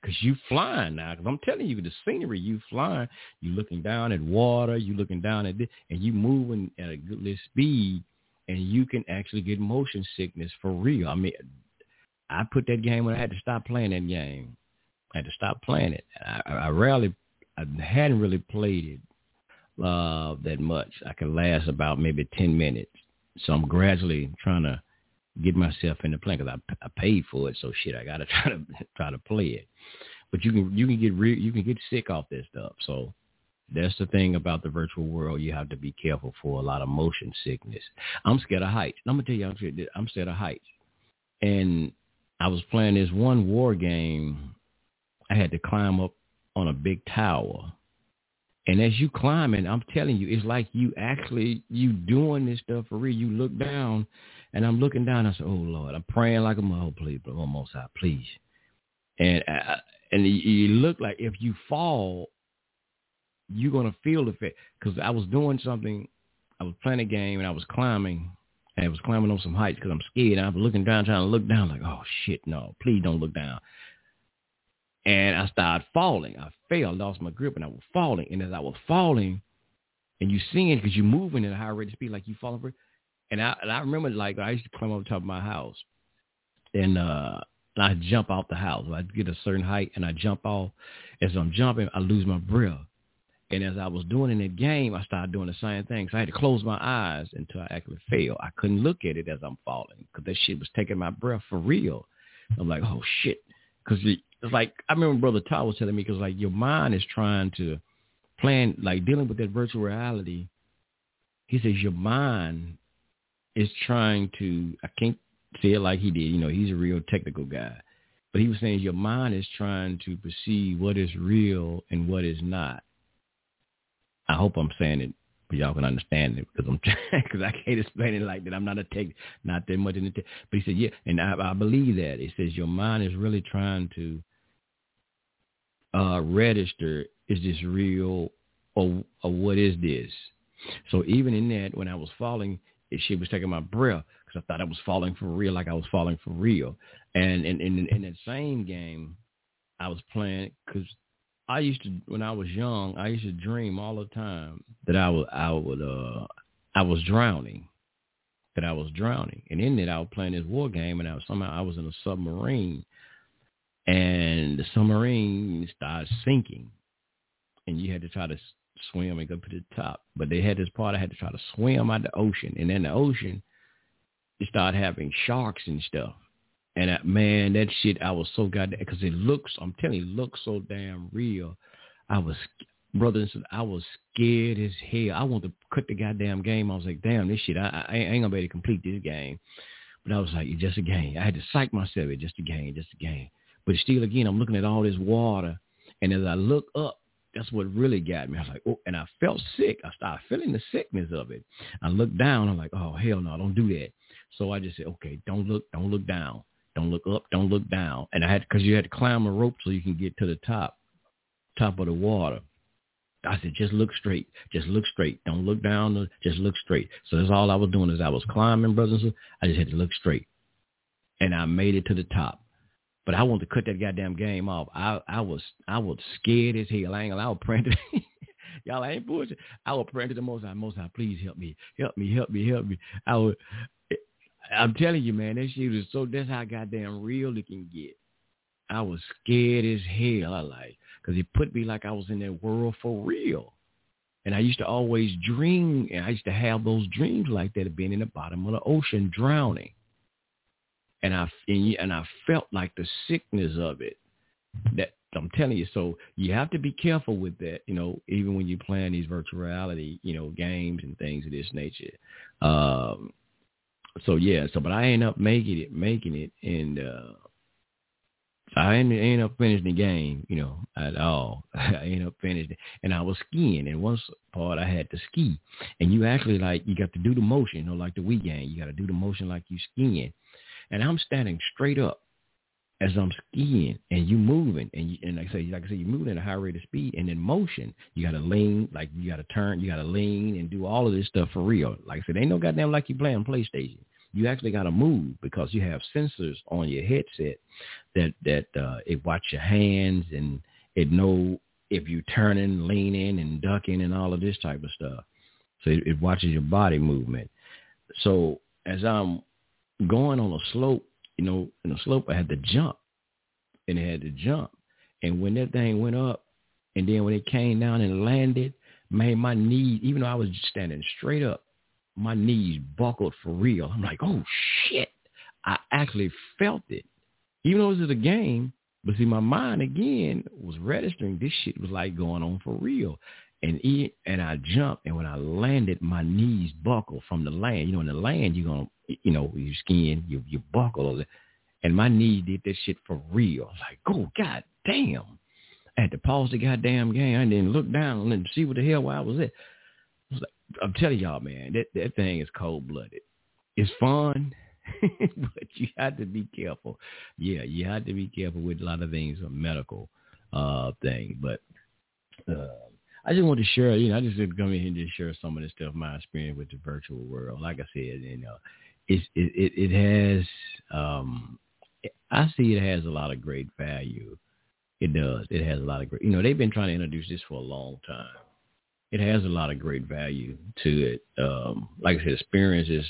because you flying now. Because I'm telling you, the scenery you flying, you looking down at water, you looking down at this, and you moving at a good speed, and you can actually get motion sickness for real. I mean, I put that game when I had to stop playing that game. I had to stop playing it. I, I rarely, I hadn't really played it uh, that much. I could last about maybe 10 minutes. So I'm gradually trying to get myself in the play because I, I paid for it. So shit, I got to try to try to play it. but you can you can get re- you can get sick off this stuff. So that's the thing about the virtual world. You have to be careful for a lot of motion sickness. I'm scared of heights. I'm gonna tell you, I'm scared, I'm scared of heights. And I was playing this one war game. I had to climb up on a big tower. And as you climbing, I'm telling you, it's like you actually you doing this stuff for real. You look down, and I'm looking down. I said, "Oh Lord," I'm praying like a mother, please, but almost out, please. And I, and you look like if you fall, you're gonna feel the effect. Because I was doing something, I was playing a game and I was climbing, I was climbing on some heights because I'm scared. I was looking down, trying to look down, like, oh shit, no, please don't look down. And I started falling. I fell, lost my grip, and I was falling. And as I was falling, and you seeing because you're moving at a high rate of speed, like you falling for. And I and I remember like I used to climb over top of my house, and uh and I jump off the house. I get a certain height and I jump off. As I'm jumping, I lose my breath. And as I was doing in the game, I started doing the same thing. So I had to close my eyes until I actually fell. I couldn't look at it as I'm falling because that shit was taking my breath for real. I'm like, oh shit, because it's like I remember Brother Todd was telling me because like your mind is trying to plan, like dealing with that virtual reality. He says your mind is trying to. I can't say it like he did. You know, he's a real technical guy. But he was saying your mind is trying to perceive what is real and what is not. I hope I'm saying it, but y'all can understand it because I'm because I can't explain it like that. I'm not a tech, not that much in the tech. But he said, yeah, and I, I believe that. It says your mind is really trying to uh, register is this real or, or what is this? So even in that, when I was falling, she was taking my breath because I thought I was falling for real, like I was falling for real. And in in, in that same game, I was playing because I used to when I was young, I used to dream all the time that I would I would uh I was drowning, that I was drowning, and in it I was playing this war game, and I was somehow I was in a submarine, and the submarine started sinking, and you had to try to swim and go to the top. But they had this part I had to try to swim out the ocean, and in the ocean, you start having sharks and stuff. And that, man, that shit, I was so goddamn, because it looks, I'm telling you, looks so damn real. I was, brother and sister, I was scared as hell. I wanted to cut the goddamn game. I was like, damn, this shit, I, I ain't gonna be able to complete this game. But I was like, it's just a game. I had to psych myself, it's just a game, just a game. But still, again, I'm looking at all this water, and as I look up, that's what really got me. I was like, oh, and I felt sick. I started feeling the sickness of it. I looked down. I'm like, oh hell no, don't do that. So I just said, okay, don't look, don't look down, don't look up, don't look down. And I had because you had to climb a rope so you can get to the top, top of the water. I said, just look straight, just look straight, don't look down, uh, just look straight. So that's all I was doing is I was climbing, brothers. I just had to look straight, and I made it to the top. But I wanted to cut that goddamn game off. I I was I was scared as hell. I ain't I was praying to y'all. I ain't bullshit. I was praying to the Most High. Most High, please help me, help me, help me, help me. I was I'm telling you, man, that shit was so, that's how goddamn real it can get. I was scared as hell. I like, cause it put me like I was in that world for real. And I used to always dream, and I used to have those dreams like that of being in the bottom of the ocean drowning. And I, and I felt like the sickness of it that I'm telling you. So you have to be careful with that, you know, even when you're playing these virtual reality, you know, games and things of this nature. Um, so yeah, so but I end up making it, making it, and uh I ended, up finishing the game, you know, at all. I ended up finishing, and I was skiing. And one part I had to ski, and you actually like you got to do the motion, you know, like the game. You got to do the motion like you skiing, and I'm standing straight up as I'm skiing, and you moving, and you, and like I say, like I say, you're moving at a high rate of speed, and in motion, you got to lean, like you got to turn, you got to lean, and do all of this stuff for real. Like I said, ain't no goddamn like you playing PlayStation you actually got to move because you have sensors on your headset that that uh, it watch your hands and it know if you're turning, leaning, and ducking and all of this type of stuff. So it, it watches your body movement. So as I'm going on a slope, you know, in a slope, I had to jump, and it had to jump. And when that thing went up, and then when it came down and landed, man, my knees, even though I was standing straight up, my knees buckled for real. I'm like, oh shit. I actually felt it. Even though this is a game, But see, my mind again was registering this shit was like going on for real. And it, and I jumped, and when I landed, my knees buckled from the land. You know, in the land, you're gonna, you know, your skin, you you buckle, and my knee did this shit for real. Like, oh god damn! I had to pause the goddamn game. I didn't look down and see what the hell where I was at. I was like, I'm telling y'all, man, that that thing is cold blooded. It's fun, but you have to be careful. Yeah, you have to be careful with a lot of things, a medical uh thing. But uh, I just want to share, you know, I just come in here and just share some of this stuff, my experience with the virtual world. Like I said, you know, it, it, it has, um, I see it has a lot of great value. It does. It has a lot of great, you know, they've been trying to introduce this for a long time. It has a lot of great value to it. Um, like I said, experiences,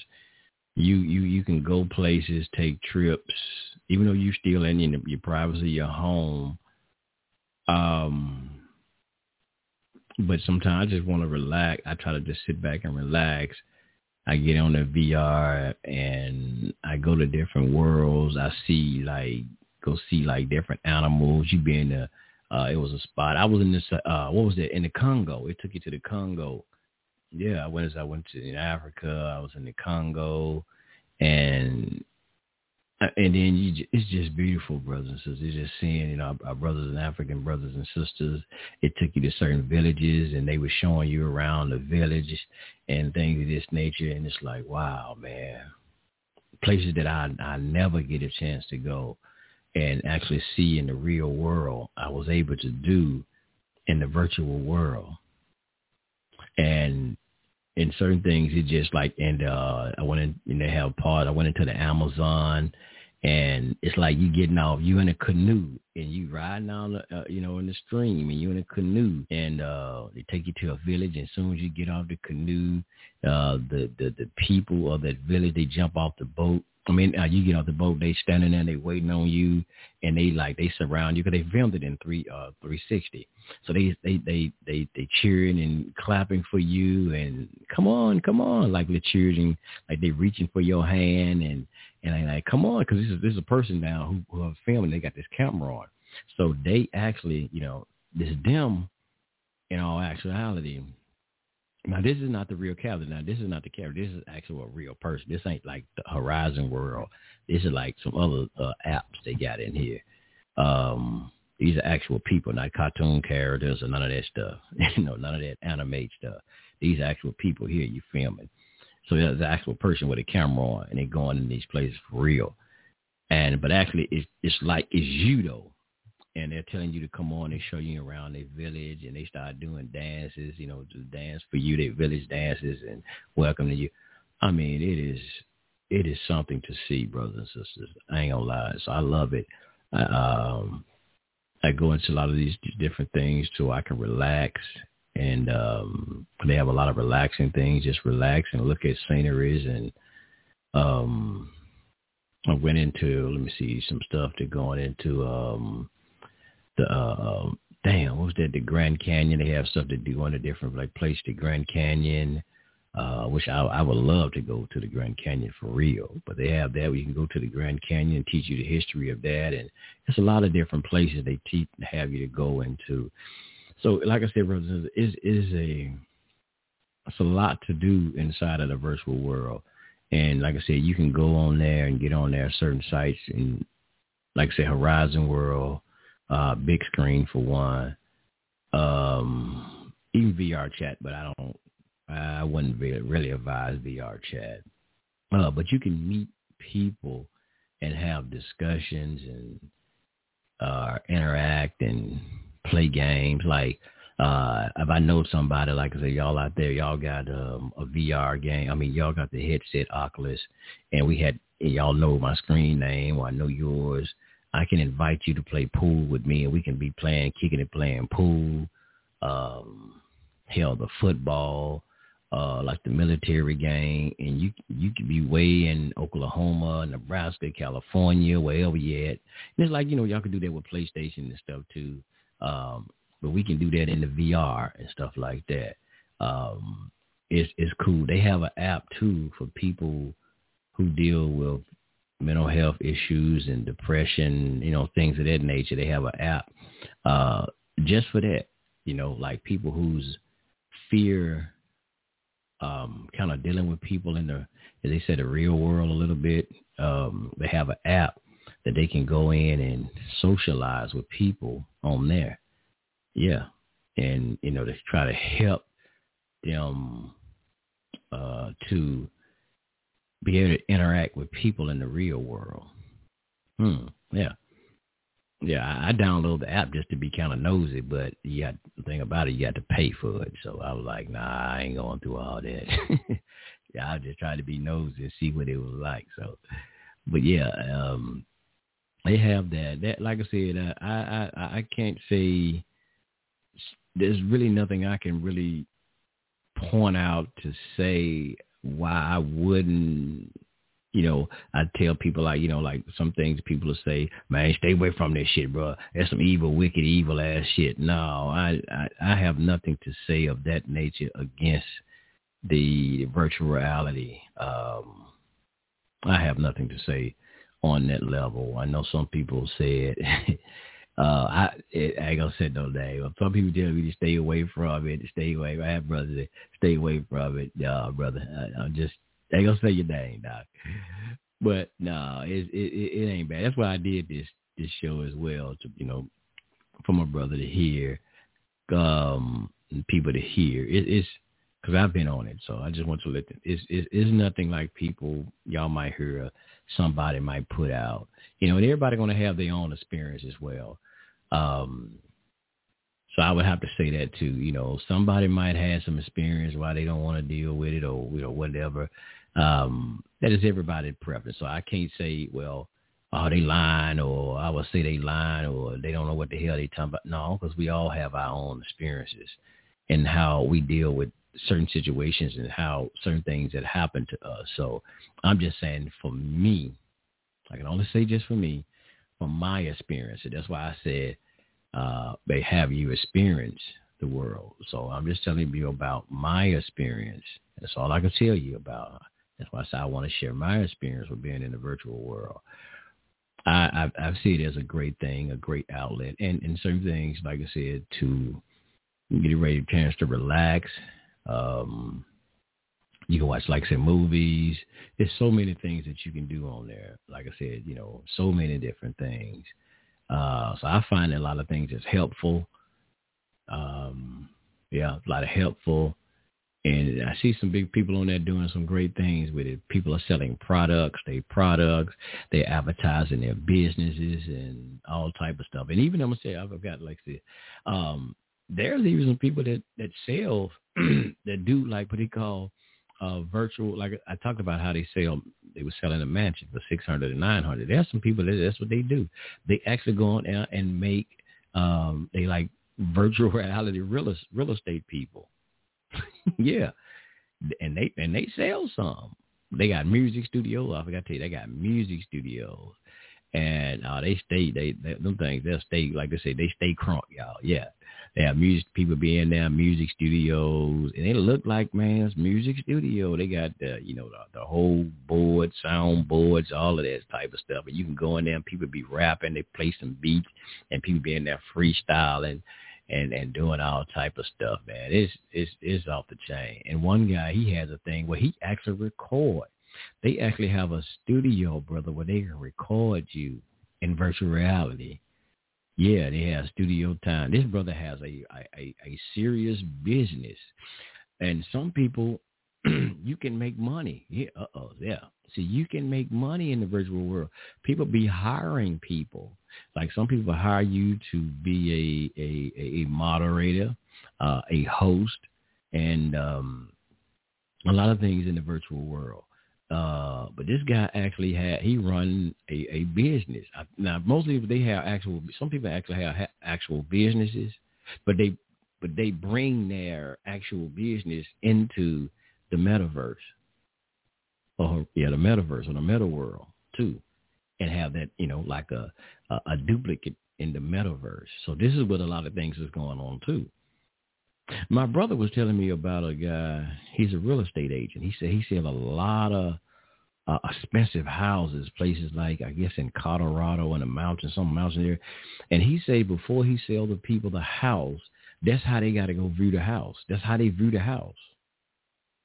you, you, you can go places, take trips, even though you're still in your, your privacy, your home. Um, but sometimes I just want to relax. I try to just sit back and relax. I get on the VR and I go to different worlds. I see like go see like different animals. You be in the uh it was a spot. I was in this uh what was it? In the Congo. It took you to the Congo. Yeah, I went as I went to in Africa. I was in the Congo and and then you, it's just beautiful, brothers and sisters. It's just seeing, you know, our, our brothers and African brothers and sisters. It took you to certain villages, and they were showing you around the village and things of this nature. And it's like, wow, man, places that I I never get a chance to go and actually see in the real world. I was able to do in the virtual world, and in certain things, it just like, and uh, I went in, and they have part. I went into the Amazon and it's like you getting off you in a canoe and you riding down the, uh, you know in the stream and you in a canoe and uh they take you to a village and as soon as you get off the canoe uh the the the people of that village they jump off the boat I mean, uh, you get off the boat, they standing there, they waiting on you, and they like they surround you because they filmed it in three uh 360. So they they they they they cheering and clapping for you, and come on, come on, like they're cheering, like they reaching for your hand, and and I like come on, because this is this is a person now who who are filming. They got this camera on, so they actually, you know, this them in all actuality now this is not the real character. Now this is not the character. This is actually a real person. This ain't like the Horizon World. This is like some other uh, apps they got in here. Um, these are actual people, not cartoon characters or none of that stuff. you know, none of that animate stuff. These actual people here you filming. So there's an actual person with a camera on, and they're going in these places for real. And but actually, it's it's like it's you though and they're telling you to come on and show you around their village and they start doing dances, you know, to dance for you, their village dances and welcome to you. I mean, it is it is something to see, brothers and sisters. I ain't gonna lie. So I love it. I, um, I go into a lot of these different things so I can relax and um they have a lot of relaxing things, just relax and look at sceneries and um I went into let me see some stuff to going into um the uh, um, damn, what was that? The Grand Canyon. They have stuff to do on a different like place. The Grand Canyon. Uh, which I, I would love to go to the Grand Canyon for real, but they have that where you can go to the Grand Canyon and teach you the history of that, and it's a lot of different places they teach have you to go into. So, like I said, brothers, is is a it's a lot to do inside of the virtual world, and like I said, you can go on there and get on there certain sites, and like I said, Horizon World, uh, big screen for one. Um, even VR chat, but I don't. I wouldn't really, really advise VR chat. Uh, but you can meet people and have discussions and uh, interact and play games. Like uh, if I know somebody, like I say, y'all out there, y'all got um, a VR game. I mean, y'all got the headset Oculus, and we had y'all know my screen name or I know yours. I can invite you to play pool with me and we can be playing, kicking and playing pool, um, hell, the football, uh, like the military game. And you, you could be way in Oklahoma, Nebraska, California, wherever you at. And it's like, you know, y'all can do that with PlayStation and stuff too. Um, but we can do that in the VR and stuff like that. Um, it's, it's cool. They have an app too for people who deal with mental health issues and depression, you know, things of that nature. They have an app uh, just for that. You know, like people whose fear um, kind of dealing with people in the, as they said, the real world a little bit. Um, they have an app that they can go in and socialize with people on there. Yeah. And, you know, to try to help them uh, to be able to interact with people in the real world. Hmm. Yeah. Yeah, I, I downloaded the app just to be kind of nosy, but you got the thing about it, you got to pay for it. So I was like, nah, I ain't going through all that. yeah, I just tried to be nosy and see what it was like. So, but yeah, um, they have that. That, like I said, uh, I, I I can't say there's really nothing I can really point out to say why I wouldn't, you know, I tell people like, you know, like some things people will say, man, stay away from this shit, bro. That's some evil, wicked, evil ass shit. No, I, I, I have nothing to say of that nature against the virtual reality. Um, I have nothing to say on that level. I know some people said Uh, I it, I ain't gonna say no name. Some people tell me to stay away from it. Stay away. I have brothers that stay away from it. Uh, brother, I, I'm just I ain't gonna say your name, doc. But no, it, it it ain't bad. That's why I did this this show as well to you know for my brother to hear, um, people to hear. It, it's because I've been on it, so I just want to let them. It's, it's it's nothing like people y'all might hear somebody might put out. You know, and everybody going to have their own experience as well. Um, so I would have to say that too. You know, somebody might have some experience why they don't want to deal with it or you know whatever. Um, that is everybody's preference. So I can't say, well, oh they lying or I would say they lying or they don't know what the hell they talking about. No, because we all have our own experiences and how we deal with certain situations and how certain things that happen to us. So I'm just saying for me, I can only say just for me, from my experience. And that's why I said uh, they have you experience the world. So I'm just telling you about my experience. That's all I can tell you about. That's why I said I want to share my experience with being in the virtual world. I, I, I see it as a great thing, a great outlet, and, and certain things, like I said, to get ready, chance to relax. Um, you can watch, like I said, movies. There's so many things that you can do on there. Like I said, you know, so many different things. Uh, so I find a lot of things is helpful. Um, yeah, a lot of helpful. And I see some big people on there doing some great things with it. People are selling products, they products, they're advertising their businesses and all type of stuff. And even I'm gonna say I've got like this, um, there's even some people that that sell that do like what they call uh, virtual, like I talked about how they sell, they were selling a mansion for 600 and 900. There's some people that that's what they do. They actually go on out and make, um, they like virtual reality real, real estate people. yeah. And they, and they sell some. They got music studios. I forgot to tell you, they got music studios. And uh, they stay, they, they, them things, they'll stay, like they say, they stay crunk, y'all. Yeah. They have music people be in there, music studios, and they look like man's music studio. They got the you know the, the whole board, sound boards, all of that type of stuff. And you can go in there and people be rapping, they play some beats, and people be in there freestyling and and doing all type of stuff, man. It's it's it's off the chain. And one guy, he has a thing where he actually record. They actually have a studio, brother, where they can record you in virtual reality yeah, they have studio time. This brother has a a, a serious business, and some people you can make money. Yeah, uh oh, yeah. See, you can make money in the virtual world. People be hiring people. Like some people hire you to be a a, a moderator, uh, a host, and um, a lot of things in the virtual world. Uh, but this guy actually had he run a, a business. Now, mostly they have actual. Some people actually have actual businesses, but they but they bring their actual business into the metaverse. Or yeah, the metaverse or the meta world too, and have that you know like a, a a duplicate in the metaverse. So this is what a lot of things is going on too. My brother was telling me about a guy. He's a real estate agent. He said he sells a lot of uh, expensive houses, places like I guess in Colorado in the mountains, some mountain there. And he said before he sell the people the house, that's how they got to go view the house. That's how they view the house.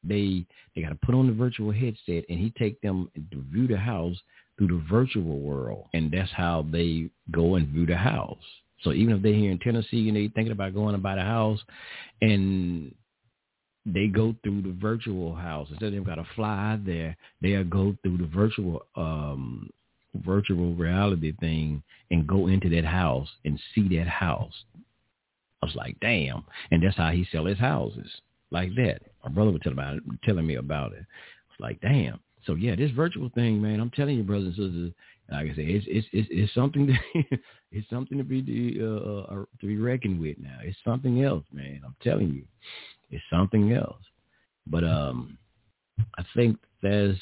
They they got to put on the virtual headset, and he take them to view the house through the virtual world, and that's how they go and view the house. So even if they're here in Tennessee and they're thinking about going to buy the house, and they go through the virtual house instead of them got to fly there, they'll go through the virtual um virtual reality thing and go into that house and see that house. I was like, damn, and that's how he sell his houses like that. My brother was telling about it, telling me about it. It's like, damn. So yeah, this virtual thing, man. I'm telling you, brothers and sisters. Like I said, it's it's it's, it's something to it's something to be uh, uh, to be reckoned with now. It's something else, man. I'm telling you, it's something else. But um, I think that's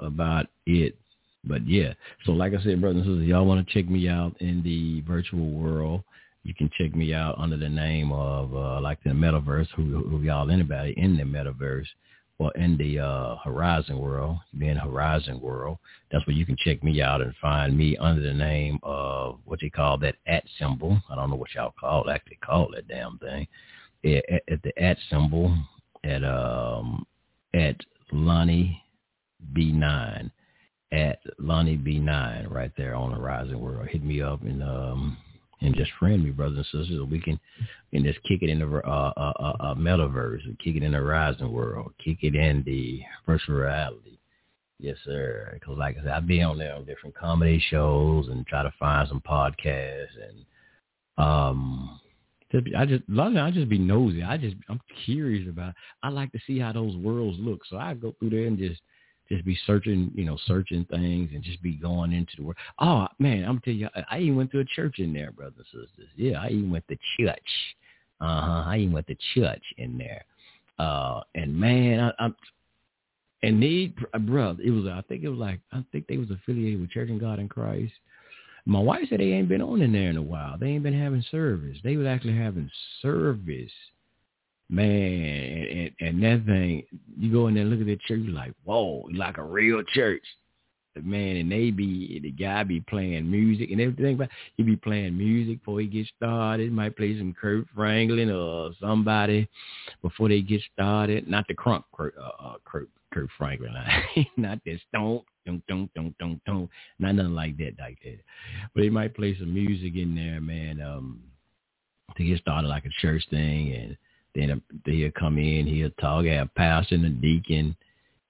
about it. But yeah, so like I said, brothers and sisters, y'all want to check me out in the virtual world you can check me out under the name of uh, like the metaverse, who, who y'all anybody in the metaverse or in the uh, Horizon world, being Horizon world. That's where you can check me out and find me under the name of what they call that at symbol. I don't know what y'all call it, actually call that damn thing. At, at the at symbol at um at Lonnie B9 at Lonnie B9 right there on Horizon World. Hit me up and um and just friend me, brothers and sisters. We can and just kick it in the uh, uh, uh, uh, metaverse, kick it in the rising world, kick it in the virtual reality. Yes, sir. Because like I said, I've been on there on different comedy shows and try to find some podcasts and um. I just love it. I just be nosy. I just I'm curious about. I like to see how those worlds look, so I go through there and just just be searching, you know, searching things and just be going into the world. Oh man, I'm telling you, I even went to a church in there, brothers and sisters. Yeah, I even went to church. Uh huh. I even went to church in there. Uh, and man, I, I'm and they, brother, it was I think it was like I think they was affiliated with Church of God in Christ. My wife said they ain't been on in there in a while. They ain't been having service. They was actually having service man, and, and, that thing, you go in there and look at that church, you're like, whoa, like a real church. Man, and they be, the guy be playing music and everything, but he be playing music before he gets started. Might play some Kirk Franklin or somebody before they get started. Not the crunk Kurt, uh, uh, Kurt, Kirk Franklin, not that stomp, don't, don't, don't, don't, don't, not nothing like that, like that. But they might play some music in there, man, um, to get started like a church thing and then he'll come in, he'll talk, have pastor and a deacon.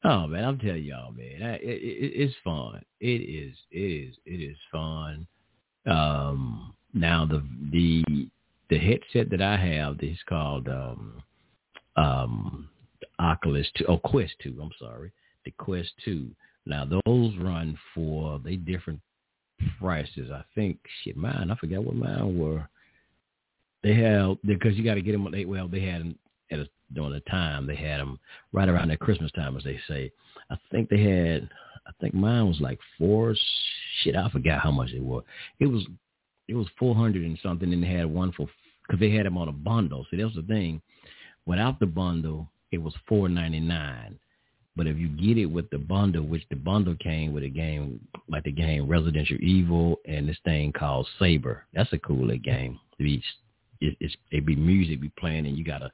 Oh man, I'm telling y'all, man, it, it, it's fun. It is, it is, it is fun. Um, now the the the headset that I have is called um, um, the Oculus Two, oh Quest Two. I'm sorry, the Quest Two. Now those run for they different prices. I think shit, mine. I forgot what mine were. They have because you got to get them. They well, they had them at a, during the time they had them right around that Christmas time, as they say. I think they had. I think mine was like four. Shit, I forgot how much it was. It was it was four hundred and something, and they had one for because they had them on a bundle. See, that was the thing. Without the bundle, it was four ninety nine. But if you get it with the bundle, which the bundle came with a game like the game Residential Evil and this thing called Saber. That's a cool little game to be it, it's it be music be playing and you got a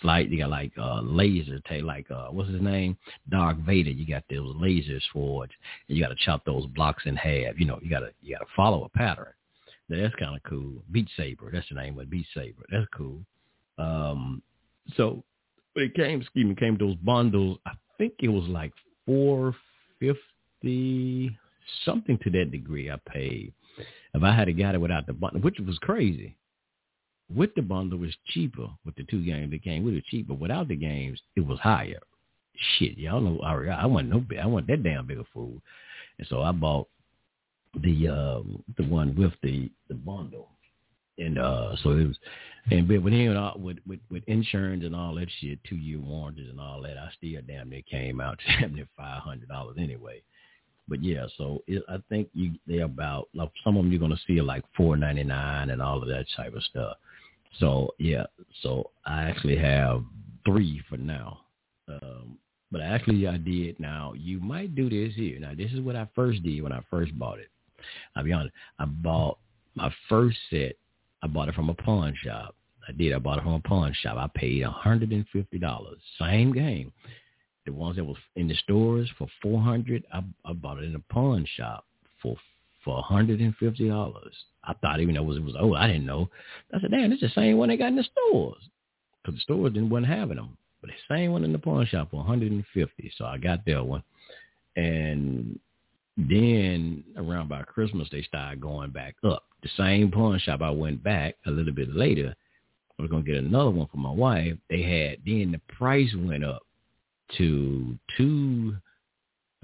slight you got like uh laser take like uh what's his name? Darth Vader. You got those lasers it and you got to chop those blocks in half. You know you got to you got to follow a pattern. That's kind of cool. Beat Saber. That's the name of Beat Saber. That's cool. Um so when it came excuse me came those bundles I think it was like four fifty something to that degree I paid. If I had got it without the bundle which was crazy with the bundle was cheaper. With the two games that came with it, cheaper. Without the games, it was higher. Shit, y'all know. I, I want no, I want that damn bigger food, and so I bought the um the one with the the bundle, and uh so it was, and but with him with with with insurance and all that shit, two year warranties and all that, I still damn near came out to seventy five hundred dollars anyway. But yeah, so it, I think you they're about like some of them you're gonna see like four ninety nine and all of that type of stuff. So yeah, so I actually have three for now. Um, But actually, I did. Now, you might do this here. Now, this is what I first did when I first bought it. I'll be honest. I bought my first set. I bought it from a pawn shop. I did. I bought it from a pawn shop. I paid $150. Same game. The ones that was in the stores for 400 I, I bought it in a pawn shop for for $150. I thought even though it was, it was oh, I didn't know. I said, damn, it's the same one they got in the stores. Because the stores didn't wasn't having them. But the same one in the pawn shop for 150 So I got that one. And then around by Christmas, they started going back up. The same pawn shop I went back a little bit later. I was going to get another one for my wife. They had, then the price went up to two,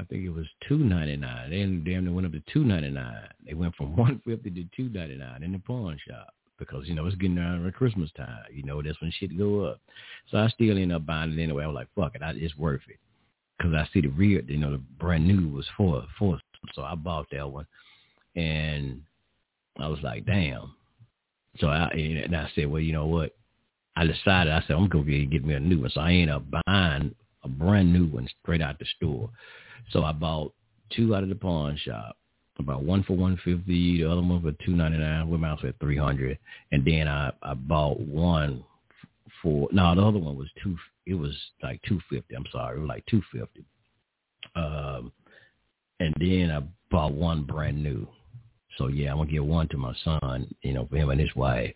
I think it was two ninety nine. Then damn they went up to two ninety nine. They went from one fifty to two ninety nine in the pawn shop because you know it's getting around Christmas time. You know that's when shit go up. So I still end up buying it anyway. I was like, fuck it, I, it's worth it because I see the real, you know, the brand new was for for. So I bought that one, and I was like, damn. So I and I said, well, you know what? I decided. I said I'm gonna go get me a new one. So I ended up buying a brand new one straight out the store. So I bought two out of the pawn shop. About one for one fifty, the other one for two ninety nine. We mouse at three hundred, and then I I bought one for no, the other one was two. It was like two fifty. I'm sorry, it was like two fifty. Um, and then I bought one brand new. So yeah, I'm gonna give one to my son, you know, for him and his wife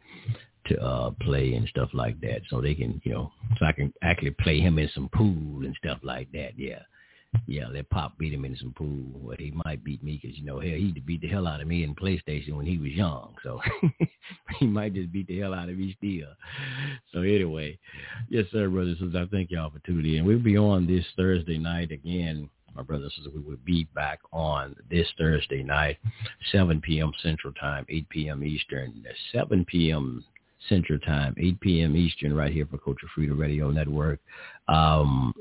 to uh play and stuff like that so they can you know so I can actually play him in some pool and stuff like that yeah yeah let pop beat him in some pool but he might beat me because you know hell he beat the hell out of me in PlayStation when he was young so he might just beat the hell out of me still so anyway yes sir brothers and sisters I thank y'all for tuning in we'll be on this Thursday night again my brothers and sisters, we will be back on this Thursday night, 7 p.m. Central Time, 8 p.m. Eastern, 7 p.m. Central Time, 8 p.m. Eastern, right here for Culture Freedom Radio Network. Um,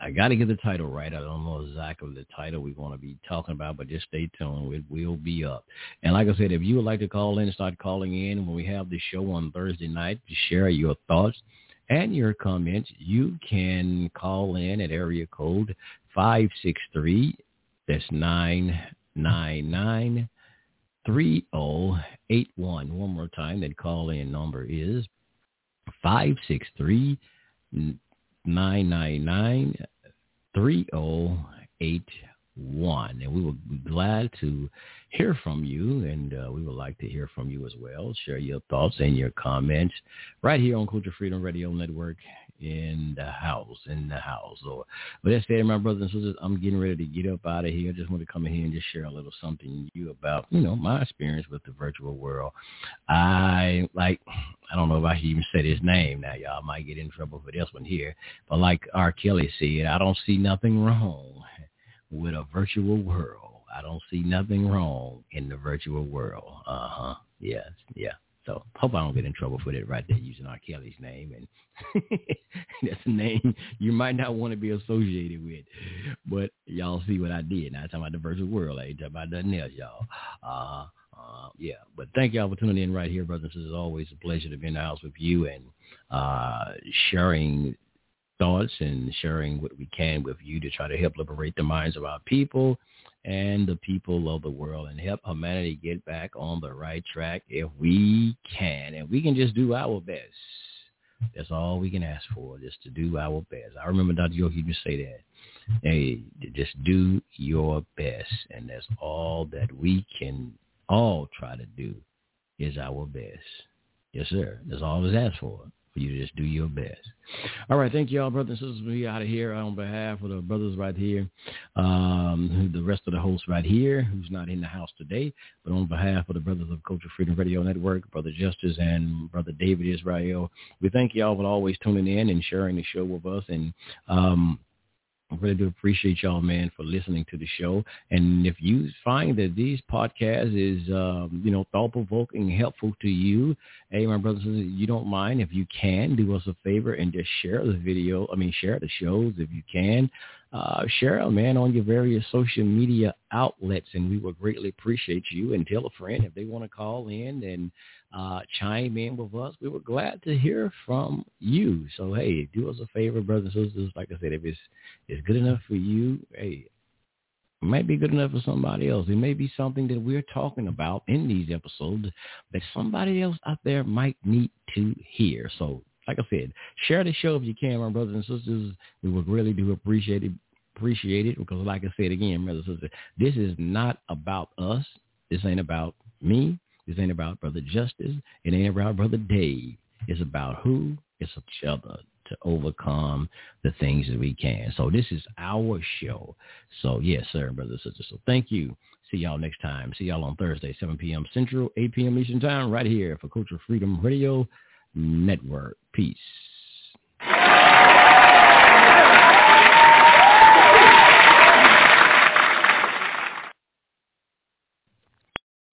I got to get the title right. I don't know exactly the title we're going to be talking about, but just stay tuned. It will be up. And like I said, if you would like to call in, start calling in when we have the show on Thursday night to share your thoughts and your comments, you can call in at area code 563. That's 999 3081. One more time, that call-in number is 563 999 3081. And we will be glad to hear from you, and uh, we would like to hear from you as well. Share your thoughts and your comments right here on Culture Freedom Radio Network in the house, in the house. So, but that said, my brothers and sisters, I'm getting ready to get up out of here. I just want to come in here and just share a little something you about, you know, my experience with the virtual world. I like, I don't know if I should even say his name now. Y'all might get in trouble for this one here, but like R. Kelly said, I don't see nothing wrong with a virtual world. I don't see nothing wrong in the virtual world. Uh huh. Yes. Yeah. So hope I don't get in trouble for that right there using R. Kelly's name. And that's a name you might not want to be associated with. But y'all see what I did. Now I'm talking about the virtual world. I ain't talking about nothing else, y'all. Uh, uh, yeah, but thank y'all for tuning in right here, brothers. It's always a pleasure to be in the house with you and uh, sharing thoughts and sharing what we can with you to try to help liberate the minds of our people and the people of the world and help humanity get back on the right track if we can. And we can just do our best. That's all we can ask for, just to do our best. I remember Dr. Yogi just say that. Hey, just do your best. And that's all that we can all try to do is our best. Yes, sir. That's all it's asked for for you to just do your best. All right, thank you all, brothers and sisters. We out of here on behalf of the brothers right here, um, the rest of the hosts right here, who's not in the house today, but on behalf of the brothers of Culture Freedom Radio Network, Brother Justice and Brother David Israel, we thank you all for always tuning in and sharing the show with us. And um, I really do appreciate y'all, man, for listening to the show. And if you find that these podcasts is, um, you know, thought-provoking, helpful to you, hey, my brothers and sisters, you don't mind if you can do us a favor and just share the video. I mean, share the shows if you can. Uh, share them, man, on your various social media outlets, and we would greatly appreciate you. And tell a friend if they want to call in and uh, chime in with us. We were glad to hear from you. So hey, do us a favor, brothers and sisters. Like I said, if it's it's good enough for you, hey, it might be good enough for somebody else. It may be something that we're talking about in these episodes that somebody else out there might need to hear. So like I said, share the show if you can, my brothers and sisters. We would really do appreciate it appreciate it because like I said again, brothers and sisters, this is not about us. This ain't about me. This ain't about Brother Justice. It ain't about Brother Dave. It's about who? It's each other to overcome the things that we can. So this is our show. So yes, sir, brothers and sisters. So thank you. See y'all next time. See y'all on Thursday, 7 p.m. Central, 8 p.m. Eastern Time, right here for Cultural Freedom Radio Network. Peace.